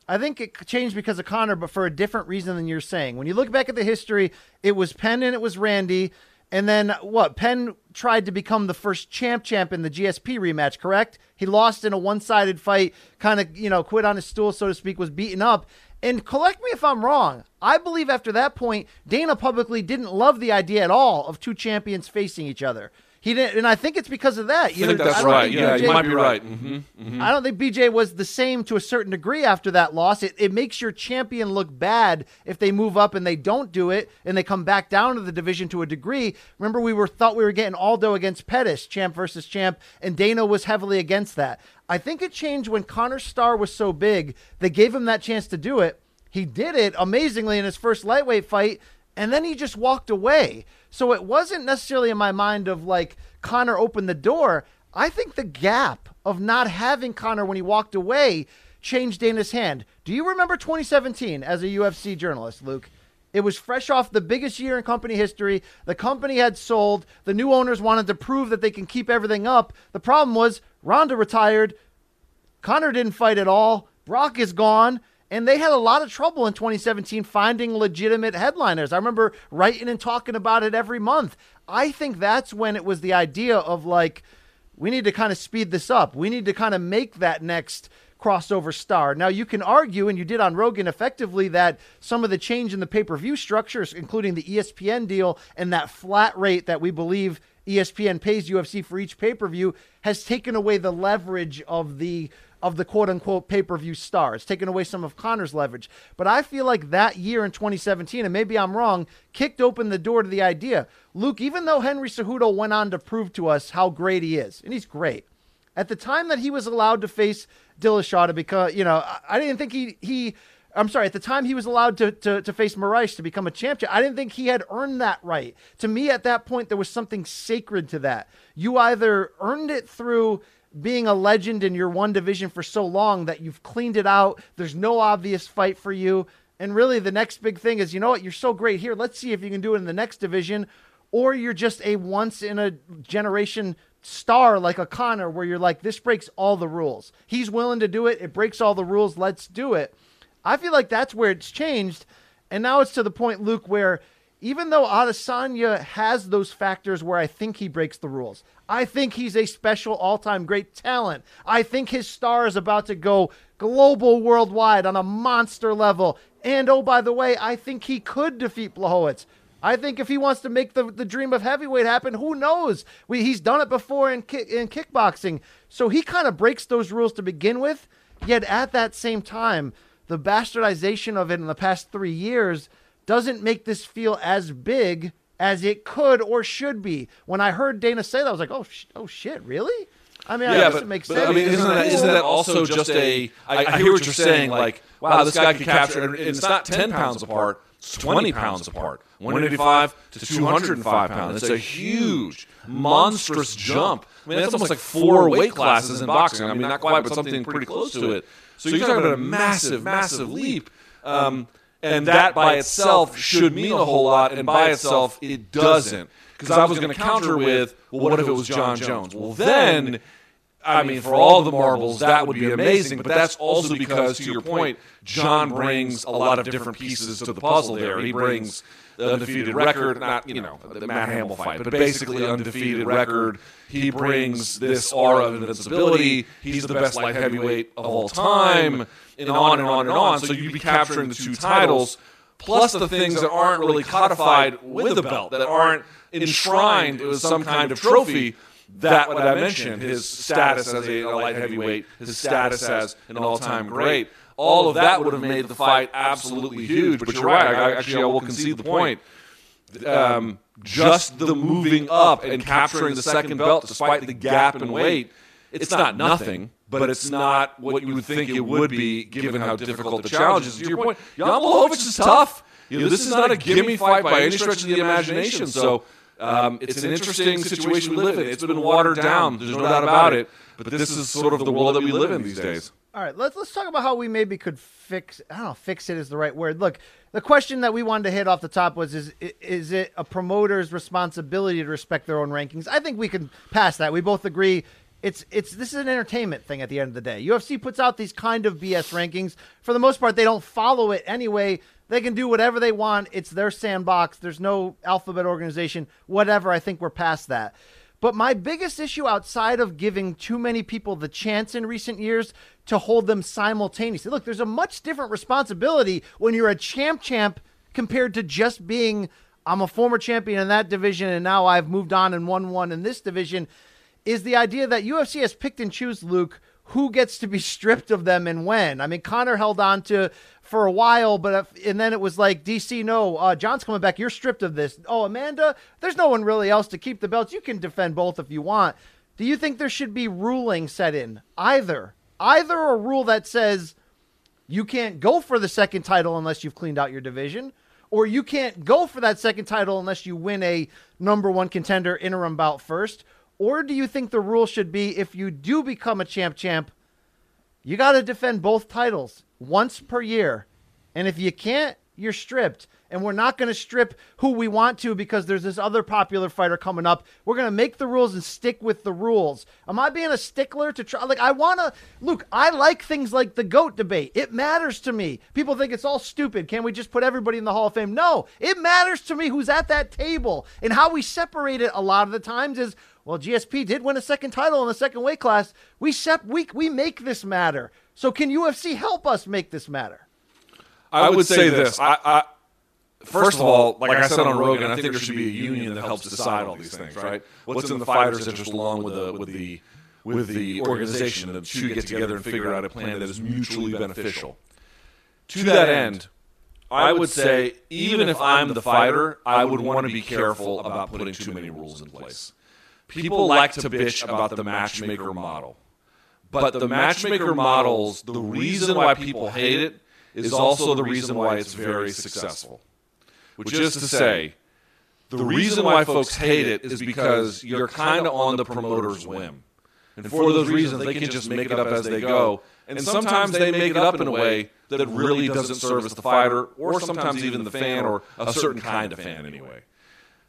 I think it changed because of Conor, but for a different reason than you're saying. When you look back at the history, it was Penn and it was Randy. And then what? Penn tried to become the first champ champ in the GSP rematch, correct? He lost in a one sided fight, kind of, you know, quit on his stool, so to speak, was beaten up. And correct me if I'm wrong. I believe after that point, Dana publicly didn't love the idea at all of two champions facing each other. He didn't, and I think it's because of that. You I think know, that's right. Yeah, BJ, you might be right. Mm-hmm, mm-hmm. I don't think BJ was the same to a certain degree after that loss. It, it makes your champion look bad if they move up and they don't do it and they come back down to the division to a degree. Remember, we were thought we were getting Aldo against Pettis, champ versus champ, and Dana was heavily against that. I think it changed when Conor Star was so big. They gave him that chance to do it. He did it amazingly in his first lightweight fight, and then he just walked away. So it wasn't necessarily in my mind of like Conor opened the door. I think the gap of not having Conor when he walked away changed Dana's hand. Do you remember 2017 as a UFC journalist, Luke? It was fresh off the biggest year in company history. The company had sold. The new owners wanted to prove that they can keep everything up. The problem was Ronda retired. Conor didn't fight at all. Brock is gone. And they had a lot of trouble in 2017 finding legitimate headliners. I remember writing and talking about it every month. I think that's when it was the idea of like, we need to kind of speed this up. We need to kind of make that next crossover star. Now, you can argue, and you did on Rogan effectively, that some of the change in the pay per view structures, including the ESPN deal and that flat rate that we believe ESPN pays UFC for each pay per view, has taken away the leverage of the of the quote unquote pay per view stars, taking away some of Conor's leverage. But I feel like that year in 2017, and maybe I'm wrong, kicked open the door to the idea. Luke, even though Henry Cejudo went on to prove to us how great he is, and he's great, at the time that he was allowed to face Dillashaw to become, you know, I, didn't think he he. I'm sorry. At the time he was allowed to, to, to face Moraes to become a champion, I didn't think he had earned that right. To me, at that point, there was something sacred to that. You either earned it through being a legend in your one division for so long that you've cleaned it out. There's no obvious fight for you. And really, the next big thing is, you know what? You're so great here. Let's see if you can do it in the next division. Or you're just a once in a generation star like a Conor, where you're like, this breaks all the rules. He's willing to do it. It breaks all the rules. Let's do it. I feel like that's where it's changed. And now it's to the point, Luke, where even though Adesanya has those factors where I think he breaks the rules, I think he's a special all time great talent. I think his star is about to go global worldwide on a monster level. And oh, by the way, I think he could defeat Blachowicz. I think if he wants to make the, the dream of heavyweight happen, who knows? We, he's done it before in, ki- in kickboxing. So he kind of breaks those rules to begin with. Yet at that same time, the bastardization of it in the past three years doesn't make this feel as big as it could or should be. When I heard Dana say that, I was like, oh, sh- oh shit, really? I mean, I guess it makes but, sense. I mean, isn't that, isn't that also just a? I, I hear what you're saying. Like, wow, this guy can capture, and it's not 10 pounds apart; it's 20 pounds apart. 185 to 205 pounds. It's a huge, monstrous jump. I mean, that's almost like four weight classes in boxing. I mean, not quite, but something pretty close to it. So you're talking about a massive, massive leap. Um, and that by itself should mean a whole lot, and by itself it doesn't. Because I was going to counter with, well, what if it was Jon Jones? Well, then, I mean, for all the marbles, that would be amazing. But that's also because, to your point, Jon brings a lot of different pieces to the puzzle there. He brings the undefeated record, not, you know, the Matt Hamill fight, but basically undefeated record. He brings this aura of invincibility. He's the best light heavyweight of all time, and on and on and on. So you'd be capturing the two titles, plus the things that aren't really codified with a belt, that aren't enshrined with some kind of trophy. That what I mentioned, his status as a light heavyweight, his status as an all-time great, all of that would have made the fight absolutely huge. But you're right. I, actually, I will concede the point. Um, just the moving up and capturing the second belt, despite the gap in weight, it's not nothing, but it's not what you would think it would be, given how difficult the challenge is. To your point, Jan Blachowicz is tough. You know, this is not a gimme fight by any stretch of the imagination. So um, it's an interesting situation we live in. It's been watered down. There's no doubt about it. But this is sort of the world that we live in these days. All right, let's let's talk about how we maybe could fix. I don't know, fix it is the right word. Look, the question that we wanted to hit off the top was: is is it a promoter's responsibility to respect their own rankings? I think we can pass that. We both agree. It's it's this is an entertainment thing at the end of the day. UFC puts out these kind of BS rankings. For the most part, they don't follow it anyway. They can do whatever they want. It's their sandbox. There's no alphabet organization. Whatever. I think we're past that. But my biggest issue outside of giving too many people the chance in recent years to hold them simultaneously. Look, there's a much different responsibility when you're a champ champ compared to just being I'm a former champion in that division and now I've moved on and won one in this division is the idea that UFC has picked and choose Luke who gets to be stripped of them and when. I mean, Conor held on to for a while, but if, and then it was like DC, no, uh, Jon's coming back. You're stripped of this. Oh, Amanda, there's no one really else to keep the belts. You can defend both if you want. Do you think there should be ruling set in either, either a rule that says you can't go for the second title unless you've cleaned out your division, or you can't go for that second title unless you win a number one contender interim bout first? Or do you think the rule should be if you do become a champ champ, you got to defend both titles once per year. And if you can't, you're stripped. And we're not going to strip who we want to because there's this other popular fighter coming up. We're going to make the rules and stick with the rules. Am I being a stickler to try? Like, I want to. Look, I like things like the GOAT debate. It matters to me. People think it's all stupid. Can we just put everybody in the Hall of Fame? No, it matters to me who's at that table. And how we separate it a lot of the times is Well, GSP did win a second title in the second weight class. We sep- we we make this matter. So can UFC help us make this matter? I would say this. I, I first of all, like I said on Rogan, I think there should be a union that helps decide all these things, right? What's in the fighters' interest, along with the with the with the organization, the two get together and figure out a plan that is mutually beneficial. To that end, I would say even if I'm the fighter, I would want to be careful about putting too many rules in place. People like to bitch about the matchmaker model. But the matchmaker models, the reason why people hate it is also the reason why it's very successful. Which is to say, the reason why folks hate it is because you're kind of on the promoter's whim. And for those reasons, they can just make it up as they go. And sometimes they make it up in a way that really doesn't service the fighter, or sometimes even the fan, or a certain kind of fan anyway.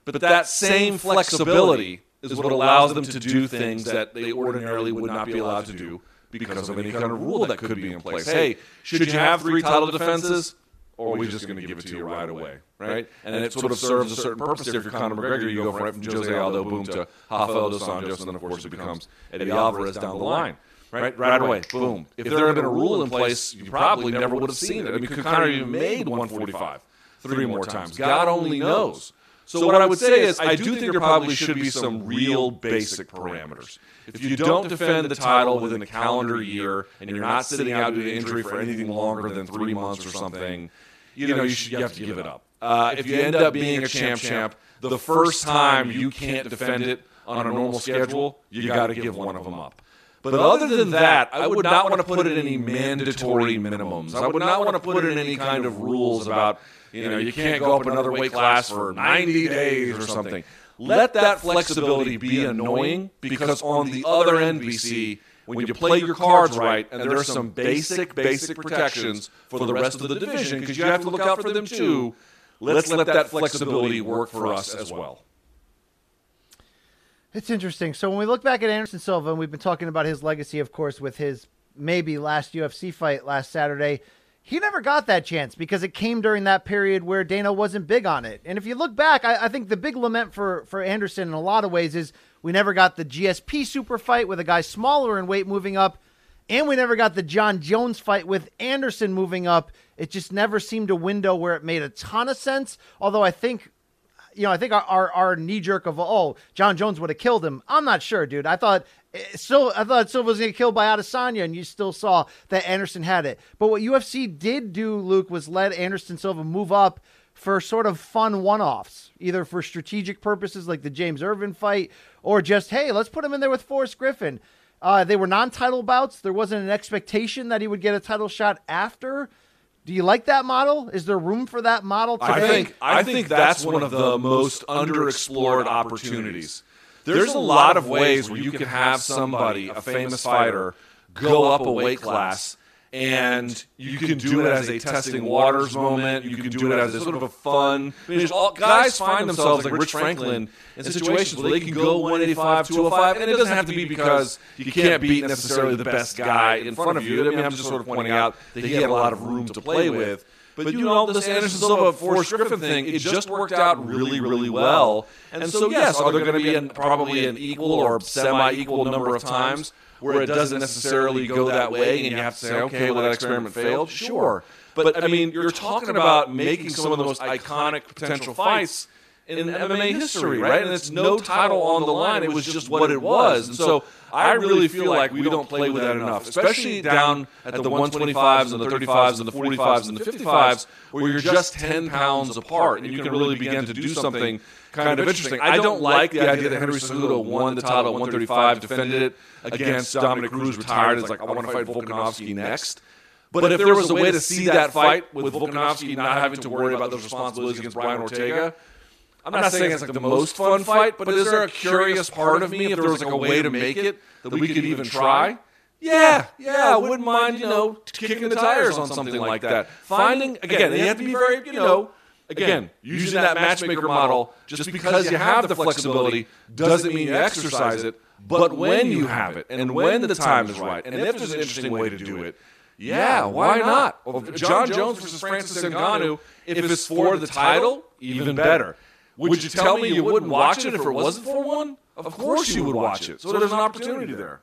But that same flexibility is what allows them to do things that they ordinarily would not be allowed to do because of any kind of rule that could be in place. Hey, should you have three title defenses? Or are we just going to give it to you right away, right? And it sort of serves a certain purpose. If you're Conor McGregor, you go right from Jose Aldo, boom, to Rafael dos Anjos, and then of course it becomes Eddie Alvarez down the line, right? Right away, boom. If there had been a rule in place, you probably never would have seen it. I mean, could Conor even made 145 three more times? God only knows. So what I would say is, I do think there probably should be some real basic parameters. If you don't defend the title within a calendar year and you're not sitting out due to injury for anything longer than three months or something, you know you, should, you have to give it up. Uh, if you end up being a champ champ, the first time you can't defend it on a normal schedule, you got to give one of them up. But other than that, I would not want to put in any mandatory minimums. I would not want to put in any kind of rules about, you know, you can't go up another weight class for 90 days or something. Let that flexibility be annoying because on the other end, BC, when you play your cards right, and there's some basic, basic protections for the rest of the division, because you have to look out for them too, let's let that flexibility work for us as well. It's interesting. So when we look back at Anderson Silva, and we've been talking about his legacy, of course, with his maybe last UFC fight last Saturday, he never got that chance because it came during that period where Dana wasn't big on it. And if you look back, I, I think the big lament for for Anderson in a lot of ways is we never got the GSP super fight with a guy smaller in weight moving up, and we never got the Jon Jones fight with Anderson moving up. It just never seemed a window where it made a ton of sense. Although I think you know, I think our, our, our knee jerk of oh, Jon Jones would have killed him. I'm not sure, dude. I thought still I thought Silva was gonna get killed by Adesanya, and you still saw that Anderson had it. But what UFC did do, Luke, was let Anderson Silva move up for sort of fun one-offs, either for strategic purposes like the James Irvin fight, or just hey, let's put him in there with Forrest Griffin. Uh, they were non-title bouts. There wasn't an expectation that he would get a title shot after. Do you like that model? Is there room for that model today? I think I think that's one of the most underexplored opportunities. There's a lot of ways where you can have somebody, a famous fighter, go up a weight class and you can do it as a testing waters moment. You can do it as a sort of a fun. I mean, all, guys find themselves like Rich Franklin in situations where they can go 185, 205, and it doesn't have to be because you can't beat necessarily the best guy in front of you. I mean, I'm just sort of pointing out that he had a lot of room to play with. But you know, this Anderson Silva Forrest Griffin thing, it just worked out really, really well. And so, yes, are there going to be an, probably an equal or semi-equal number of times where it doesn't necessarily go that way, and you have to say, okay, well, that experiment failed? Sure. But, I mean, you're talking about making some of the most iconic potential fights in MMA history, right? And it's no title on the line. It was just what it was. And so I really feel like we don't play with that enough, especially down at the 125s and the 35s and the 45s and the 55s, where you're just 10 pounds apart and you can really begin to do something kind of interesting. I don't like the idea that Henry Cejudo won the title at 135, defended it against Dominick Cruz, retired. It's like, I want to fight Volkanovski next. But if there was a way to see that fight with Volkanovski not having to worry about those responsibilities against Brian Ortega, I'm not saying it's like the most fun fight, but is there a curious part of me if there was like a way to make it that we could even try? Yeah, yeah, I wouldn't mind, you know, kicking the tires on something like that. Finding again, you have to be very, you know, again, using that matchmaker model just because you have the flexibility doesn't mean you exercise it, but when you have it and when the time is right, and if there's an interesting way to do it, yeah, why not? Jon Jones versus Francis Ngannou, if it's for the title, even better Would you tell me you wouldn't watch it if it wasn't for one? Of course you would watch it. So there's an opportunity there.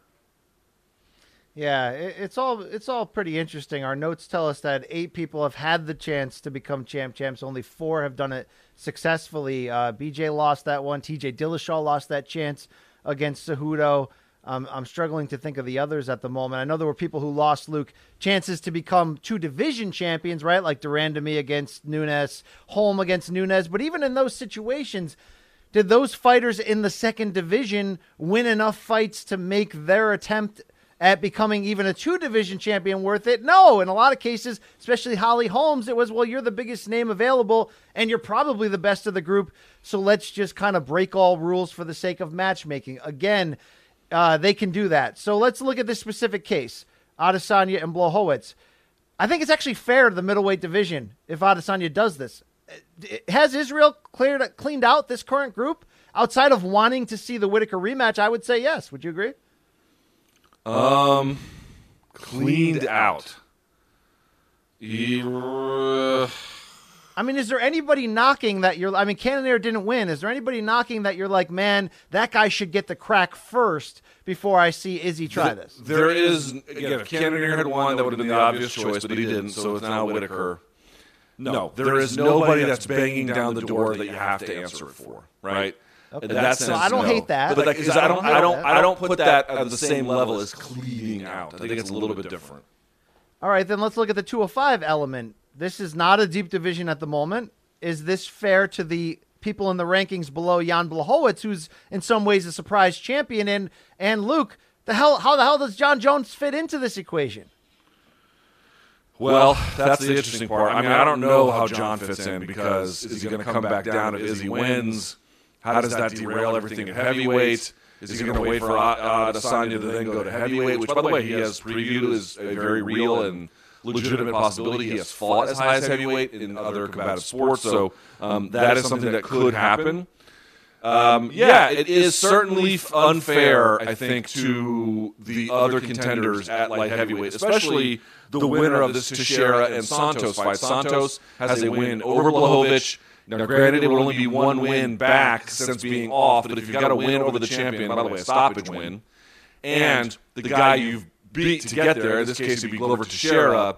Yeah, it's all it's all pretty interesting. Our notes tell us that eight people have had the chance to become champ champs. Only four have done it successfully. Uh, BJ lost that one. TJ Dillashaw lost that chance against Cejudo. Um, I'm struggling to think of the others at the moment. I know there were people who lost Luke chances to become two division champions, right? Like de Randamie against Nunes, Holm against Nunes. But even in those situations, did those fighters in the second division win enough fights to make their attempt at becoming even a two division champion worth it? No. In a lot of cases, especially Holly Holmes, it was, well, you're the biggest name available and you're probably the best of the group. So let's just kind of break all rules for the sake of matchmaking. Again, uh, they can do that. So let's look at this specific case Adesanya and Blachowicz. I think it's actually fair to the middleweight division if Adesanya does this. Has Israel cleared cleaned out this current group outside of wanting to see the Whitaker rematch? I would say yes. Would you agree? Um, cleaned out. Yeah. I mean, is there anybody knocking that you're? I mean, Cannonier didn't win. Is there anybody knocking that you're like, man, that guy should get the crack first before I see Izzy try this? There is again, if Cannonier had won, that would have been the obvious choice, but he didn't. So it's now Whitaker. No, there is nobody that's banging down the door that you have to answer it for, right? Okay. In that So sense, I don't no. hate that. But like, 'cause I don't, I don't, that. I don't put that at the same level as cleaning out. I think it's a little bit different. All right, then let's look at the 205 element. This is not a deep division at the moment. Is this fair to the people in the rankings below Jan Blachowicz, who's in some ways a surprise champion? And and Luke, the hell, how the hell does Jon Jones fit into this equation? Well, that's the interesting part. I mean, I don't know how Jon fits in because is he going to come back down if Izzy wins? How does that derail everything at heavyweight? Is he going to wait for uh, Adesanya to then go to heavyweight? Which, by the way, he has previewed as a very real and legitimate possibility. He has fought as high as heavyweight in other combative sports, so um, that is something that could happen. Um, yeah, it is certainly unfair, I think, to the other contenders at light heavyweight, especially the winner of this Teixeira and Santos fight. Santos has a win over Blachowicz. Now, granted, it will only be one win back since being off, but if you've got a win over the champion, by the way, a stoppage win, and the guy you've beat to get there, in this case, it would be Glover Teixeira,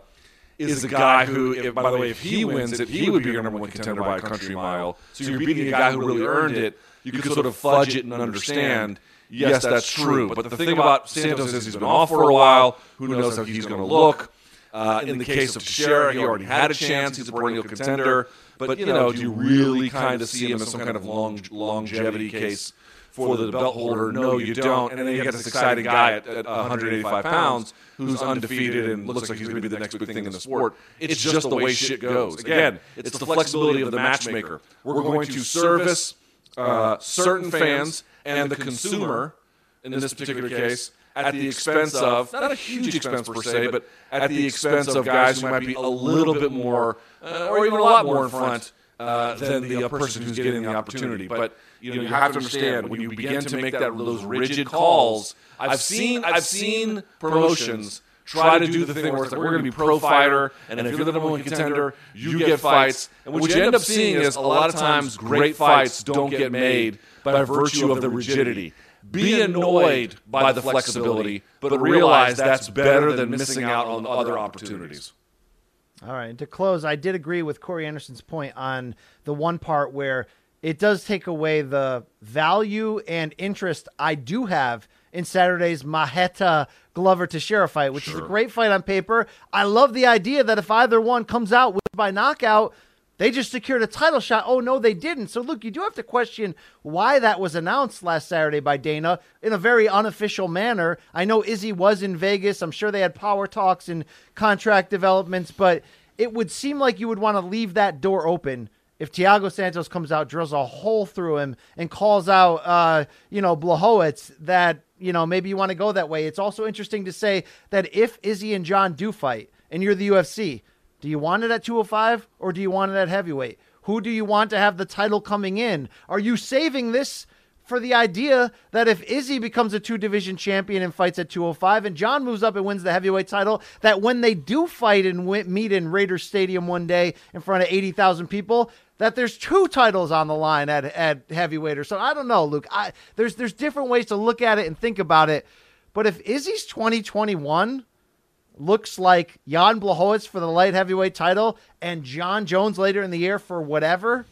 is the guy who, if, by the way, if he wins it, he would be your number one contender by a country mile. So you're beating a guy who really earned it. You could sort of fudge it and understand. Yes, that's true. But the thing about Santos is he's been off for a while. Who knows how he's going to look? Uh, in the case of Teixeira, he already had a chance. He's a perennial contender. But, you know, do you really kind of see him as some kind of long, longevity case for the belt holder? No, you don't. And then you get this exciting guy at, at 185 pounds who's undefeated and looks like he's going to be the next big thing in the sport. It's just the way shit goes. Again, it's the flexibility of the matchmaker. We're going to service uh, certain fans and the consumer, in this particular case, at the expense of, not a huge expense per se, but at the expense of guys who might be a little bit more, uh, or even a lot more in front uh, than the uh, person who's getting the opportunity. But you know, you have to understand when you begin to make that those rigid calls. I've seen I've seen promotions try to do the thing where it's like we're going to be pro fighter, and if you're the number one contender, you get fights. And what you end up seeing is a lot of times great fights don't get made by virtue of the rigidity. Be annoyed by the flexibility, but realize that's better than missing out on other opportunities. All right. And to close, I did agree with Corey Anderson's point on the one part where it does take away the value and interest I do have in Saturday's Marreta Glover Teixeira fight, which is a great fight on paper. I love the idea that if either one comes out with by knockout, they just secured a title shot. Oh no, they didn't. So look, you do have to question why that was announced last Saturday by Dana in a very unofficial manner. I know Izzy was in Vegas. I'm sure they had power talks and contract developments, but it would seem like you would want to leave that door open if Thiago Santos comes out, drills a hole through him, and calls out, uh, you know, Blachowicz, that, you know, maybe you want to go that way. It's also interesting to say that if Izzy and Jon do fight, and you're the UFC, do you want it at 205 or do you want it at heavyweight? Who do you want to have the title coming in? Are you saving this for the idea that if Izzy becomes a two division champion and fights at 205 and Jon moves up and wins the heavyweight title, that when they do fight and meet in Raiders Stadium one day in front of 80,000 people, that there's two titles on the line at at heavyweight or so. I don't know, Luke. I there's there's different ways to look at it and think about it. But if Izzy's 2021 looks like Jan Blachowicz for the light heavyweight title and Jon Jones later in the year for whatever,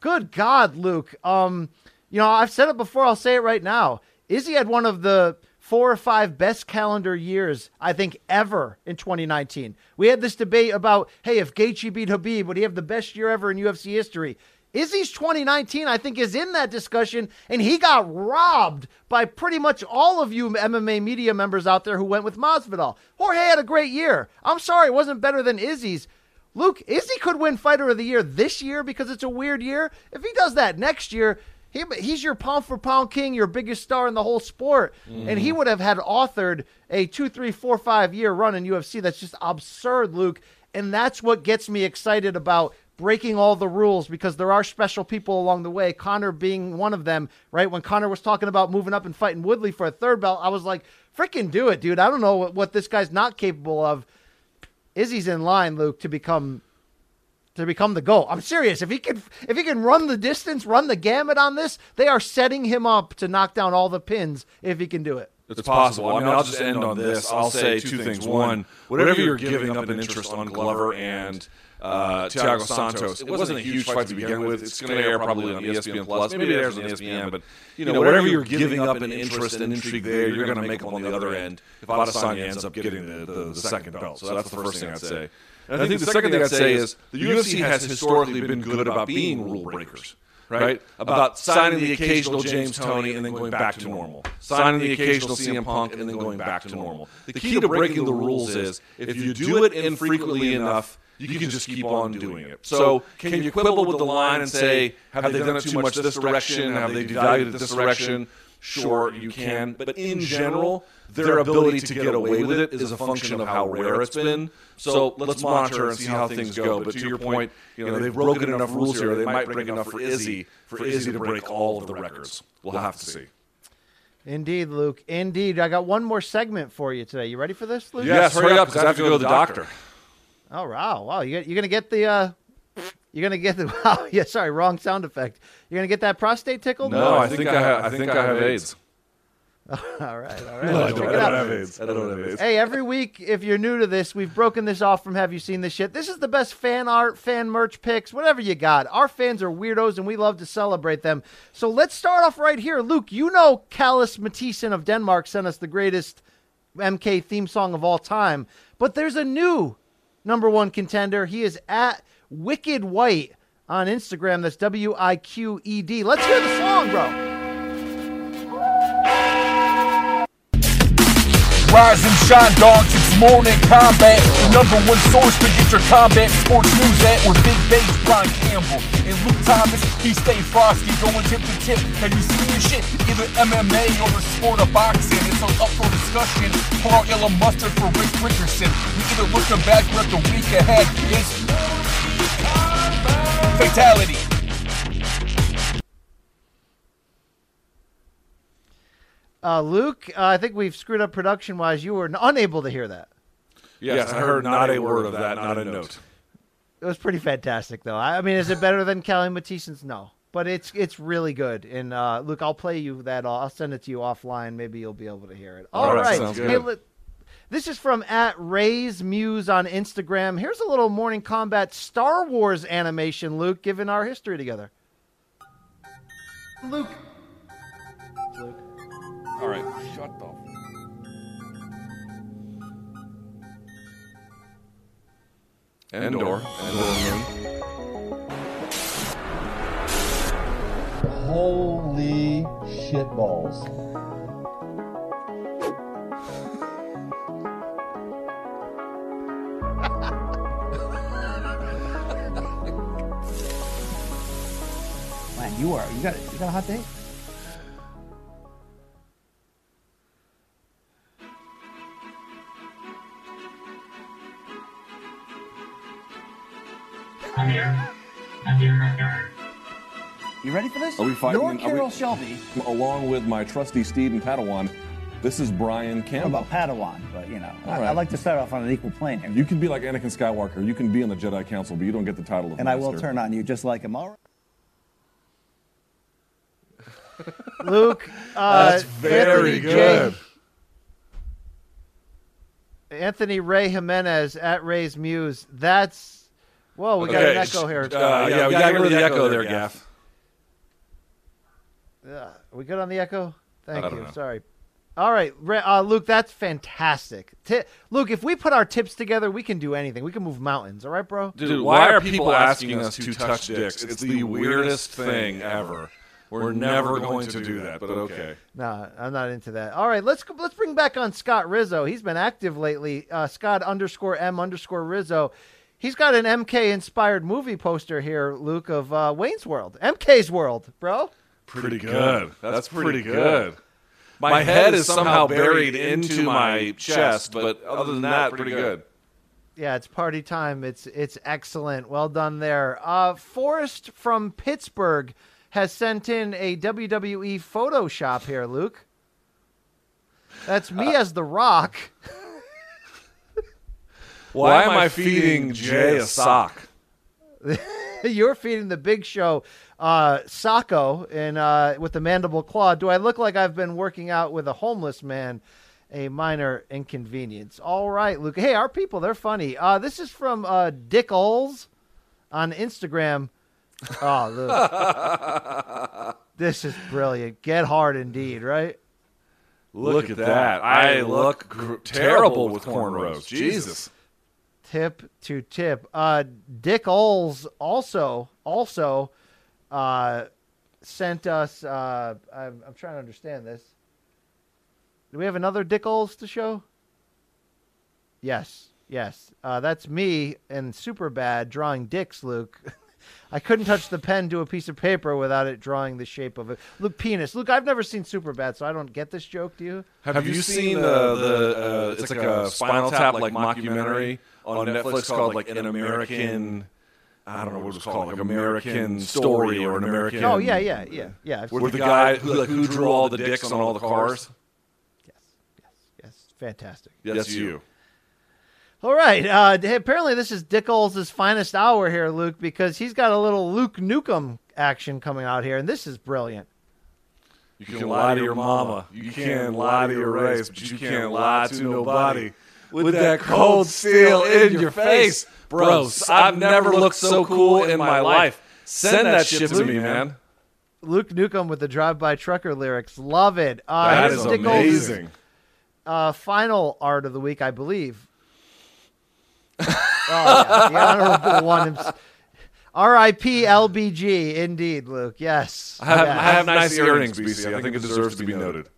good God, Luke. Um, you know, I've said it before, I'll say it right now. Izzy had one of the four or five best calendar years, I think, ever in 2019. We had this debate about, hey, if Gaethje beat Khabib, would he have the best year ever in UFC history? Izzy's 2019, I think, is in that discussion, and he got robbed by pretty much all of you MMA media members out there who went with Masvidal. Jorge had a great year. I'm sorry, it wasn't better than Izzy's. Luke, Izzy could win Fighter of the Year this year because it's a weird year. If he does that next year, he, he's your pound for pound king, your biggest star in the whole sport. And he mm. would have had authored a two, three, four, five year run in UFC. That's just absurd, Luke. And that's what gets me excited about breaking all the rules because there are special people along the way. Conor being one of them, right? When Conor was talking about moving up and fighting Woodley for a third belt, I was like, freaking do it, dude. I don't know what, what this guy's not capable of. Izzy's in line, Luke, to become to become the goal. I'm serious. If he can if he can run the distance, run the gamut on this, they are setting him up to knock down all the pins if he can do it. It's possible. I mean, I'll just end on this. I'll say two things. One, whatever you're giving up in interest on Glover and uh, Thiago Santos, it wasn't a huge fight to begin with. It's going to air probably on ESPN Plus. Maybe it airs on ESPN, but you know, whatever you're giving up in interest and intrigue there, you're going to make up on the other end if Adesanya ends up getting the, the, the second belt. So that's the first thing I'd say. And I think the second thing I'd say is the UFC has historically been good about being rule breakers right? About signing the occasional James Toney and then going back to normal. Signing the occasional CM Punk and then going back to normal. The key to breaking the rules is if you do it infrequently enough, you can just keep on doing it. So, can you quibble with the line and say, have they done it too much this direction? Have they devalued it this direction? Sure, you can. But in general, their ability to get away with it is a function of how rare it's been. So let's monitor and see how things go. But to your point, you know they've broken enough rules here. They might break enough for Izzy for Izzy to break all of the records. We'll have to see. Indeed, Luke. Indeed. I got one more segment for you today. You ready for this, Luke? Yes, hurry up because I have to go to the doctor. Oh wow, wow! You you're gonna get the uh, you're gonna get the wow. Yeah, sorry, wrong sound effect. You're gonna get that prostate tickled? No, I think I have. I think I have AIDS. all right, all right. No, I don't, I don't have AIDS. I don't have AIDS. Hey, every week, if you're new to this, we've broken this off from Have You Seen This Shit? This is the best fan art, fan merch picks, whatever you got. Our fans are weirdos and we love to celebrate them. So let's start off right here. Luke, you know Callis Mathisen of Denmark sent us the greatest MK theme song of all time, but there's a new number one contender. He is at Wicked White on Instagram. That's W I Q E D. Let's hear the song, bro. Rise and shine, dogs. Morning combat. Number one source to get your combat sports news at. With Big Bass, Brian Campbell, and Luke Thomas. He stay frosty, going tip to tip. Have you seen this shit? Either MMA or the sport of boxing. It's all up for discussion. Pour out yellow mustard for Rick Richardson. We either looking back or at the week ahead. It's fatality. Uh, Luke, uh, I think we've screwed up production wise. You were n- unable to hear that. Yes, I heard not a word of that, not a note. It was pretty fantastic, though. I I mean, is it better than Callie Matissen's? No, but it's it's really good. And uh, Luke, I'll play you that. I'll send it to you offline. Maybe you'll be able to hear it. All All right, right. sounds Hey, good. li- this is from at Ray's Muse on Instagram. Here's a little Morning Combat Star Wars animation, Luke, given our history together. Luke. Luke. All right, shut the. Endor. Endor. Holy shitballs. Man, you are you got you got a hot date? You ready for this? Are we fighting? You're are we- Carroll Shelby. Along with my trusty steed and Padawan. This is Brian I Campbell. about Padawan, but you know, I, All I right. like to start off on an equal plane here. You can be like Anakin Skywalker. You can be in the Jedi Council, but you don't get the title of and I will turn on you just like him. All right. Luke, uh, That's very Anthony J- good. Anthony Ray Jimenez at Ray's Muse. That's whoa, we got Okay, an echo here. Uh, yeah, we got rid of the echo there, Gaff. Yeah, are we good on the echo? Thank I don't you. know. Sorry. All right, uh, Luke, that's fantastic. Ti Luke, if we put our tips together, we can do anything. We can move mountains. All right, bro? Dude, why are people asking us to touch dicks? It's the weirdest thing ever. We're never going to do that, but okay. No, I'm not into that. All right, let's let's bring back on Scott Rizzo. He's been active lately. Uh, Scott underscore M underscore Rizzo. He's got an MK inspired movie poster here, Luke, of uh, Wayne's World. MK's World, bro. Pretty good. That's pretty good. My head is somehow buried into my chest, but other than that, pretty good. Yeah, it's party time. It's it's excellent. Well done there. Uh, Forrest from Pittsburgh has sent in a WWE Photoshop here, Luke. That's me as the Rock. Why am I feeding Jay a sock? You're feeding the Big Show uh, Sacco in uh, with the mandible claw. Do I look like I've been working out with a homeless man? A minor inconvenience. All right, Luke. Hey, our people, they're funny. Uh, this is from uh, Dick Oles on Instagram. Oh, look. this is brilliant. Get hard indeed, right? Look, at that. I look gr- terrible with cornrows. Jesus. Tip to tip. Uh, Dick Oles also also uh, sent us. Uh, I'm, I'm trying to understand this. Do we have another Dick Oles to show? Yes, yes. Uh, that's me and super bad drawing dicks, Luke. I couldn't touch the pen to a piece of paper without it drawing the shape of it. Luke, penis. Luke, I've never seen super bad, so I don't get this joke. Do you? Have, you seen the the? Uh, it's like a Spinal Tap like mockumentary on Netflix called like an American. I don't know what it was called, like American Story or an American. Oh yeah, yeah, yeah, yeah. I've Where seen the it. guy who like who drew all the dicks on all the cars. Yes, yes, yes. fantastic. That's you. All right. Uh, apparently, this is Dick Oles' finest hour here, Luke, because he's got a little Luke Nukem action coming out here, and this is brilliant. You can lie to your mama. You can lie to your race, but you can't lie to nobody. With that cold steel in your face, bros. I've never looked so cool in my life. Send that shit to me, man. Luke Nukem with the drive-by trucker lyrics. Love it. Uh, That here's amazing. Uh, final art of the week, I believe. oh, yeah, the honorable one. hims- R.I.P. LBG, indeed, Luke. Yes. I have, Yes. I have nice earrings, BC. I think it deserves to be noted.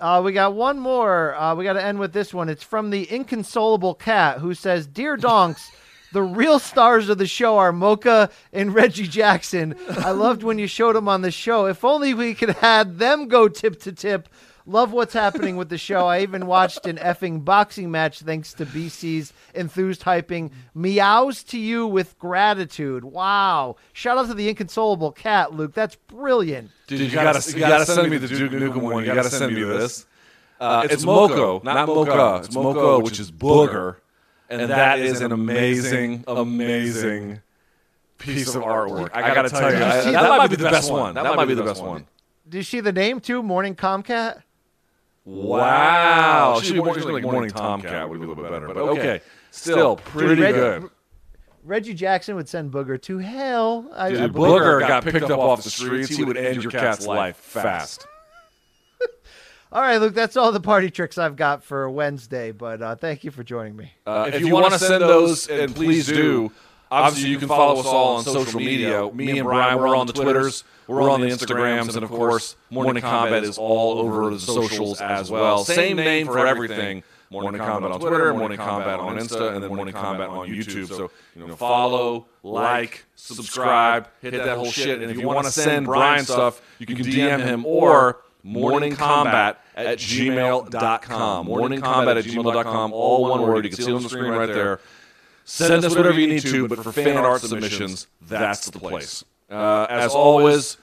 Uh, we got one more. Uh, we got to end with this one. It's from the inconsolable cat who says, "Dear Donks." The real stars of the show are Mocha and Reggie Jackson. I loved when you showed them on the show. If only we could have them go tip to tip. Love what's happening with the show. I even watched an effing boxing match thanks to BC's enthused hyping. Meows to you with gratitude. Wow. Shout out to the inconsolable cat, Luke. That's brilliant. Dude, you gotta, you gotta send me the Duke Nukem one. You gotta send me this. Uh, it's Moko, not Mocha. It's Moko, which is booger, and that is an amazing, amazing piece of artwork. I gotta tell you, Did you I- that that? might be the best one. That might be the best one. Did you see the name too? Morning Comcat? Wow, should be more like Morning Tomcat would be a little bit better, but okay, still pretty Reg- good. Reggie Jackson would send Booger to hell. I, I Dude, believe. Booger got picked up off the streets. He would end your cat's life fast. All right, Luke, that's all the party tricks I've got for Wednesday, but uh, thank you for joining me. Uh, if you want to send those, and please do, obviously you can follow us all on social media. Me and Brian, we're on the Twitters, we're on the Instagrams, and of course, Morning Combat is all over the socials as well. Same name for everything. Morning Combat on Twitter, Morning Combat on Insta, and then Morning Combat on YouTube. So, you know, follow, like, subscribe, hit that whole shit. And if you want to send Brian stuff, you can DM him or morningcombat at gmail.com. Morningcombat at gmail.com, all one word. You can see it on the screen right there. Send us whatever you need to, but for fan art submissions, that's the place. Uh, as always,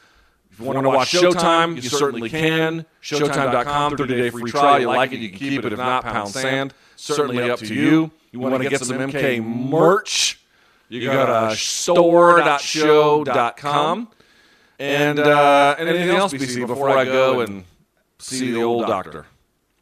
If you want to watch Showtime, you certainly can. Showtime.com, 30 day free trial. You like it, you can keep it. If not, pound sand. Certainly up to you. You want to get some MK merch? You go to store.show.com. And, uh, and anything else, BC, before I go and see the old doctor?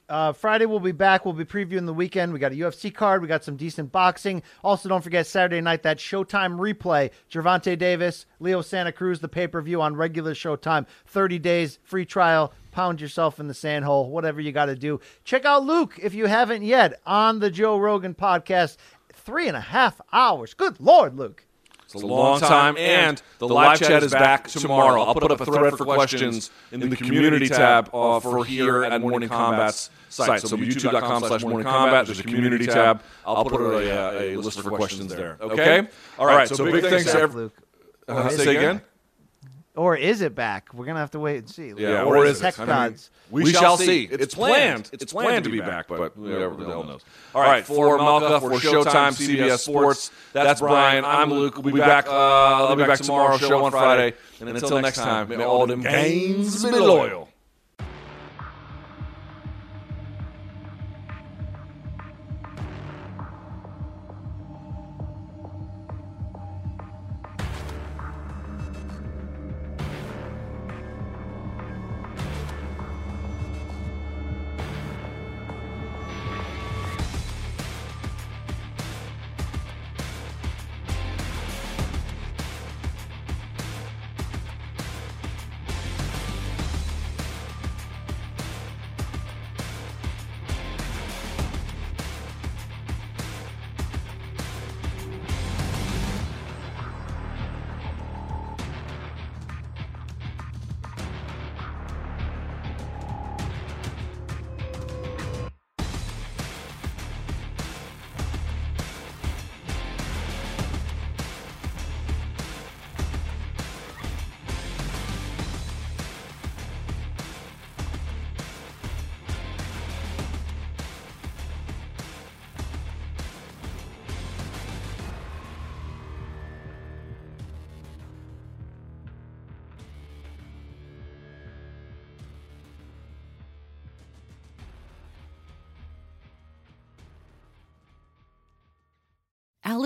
Uh, Friday we'll be back. We'll be previewing the weekend. We got a UFC card. We got some decent boxing. Also, don't forget Saturday night that Showtime replay. Gervonta Davis, Leo Santa Cruz, the pay per view on regular Showtime. Thirty days free trial. Pound yourself in the sand hole. Whatever you got to do. Check out Luke if you haven't yet on the Joe Rogan podcast. Three and a half hours. Good lord, Luke. It's a long time, and the live chat is back tomorrow. I'll put up a thread for questions in the community tab uh, for here at Morning Combat's site. So youtube.com slash morning combat, there's a community tab. I'll put a, a, a list for questions there. Okay? All right, so big thanks to every- Luke. Uh, say again? Or is it back? We're gonna have to wait and see. Yeah, or, or is is tech it? I mean, gods? we, shall see. It's planned. It's planned to be back, but whatever the hell knows. All right, for Malka, for Showtime, CBS Sports. That's Brian. I'm Luke. We'll be back. Uh, I'll be back tomorrow. Show on Friday. And until next time, may all them gains be loyal.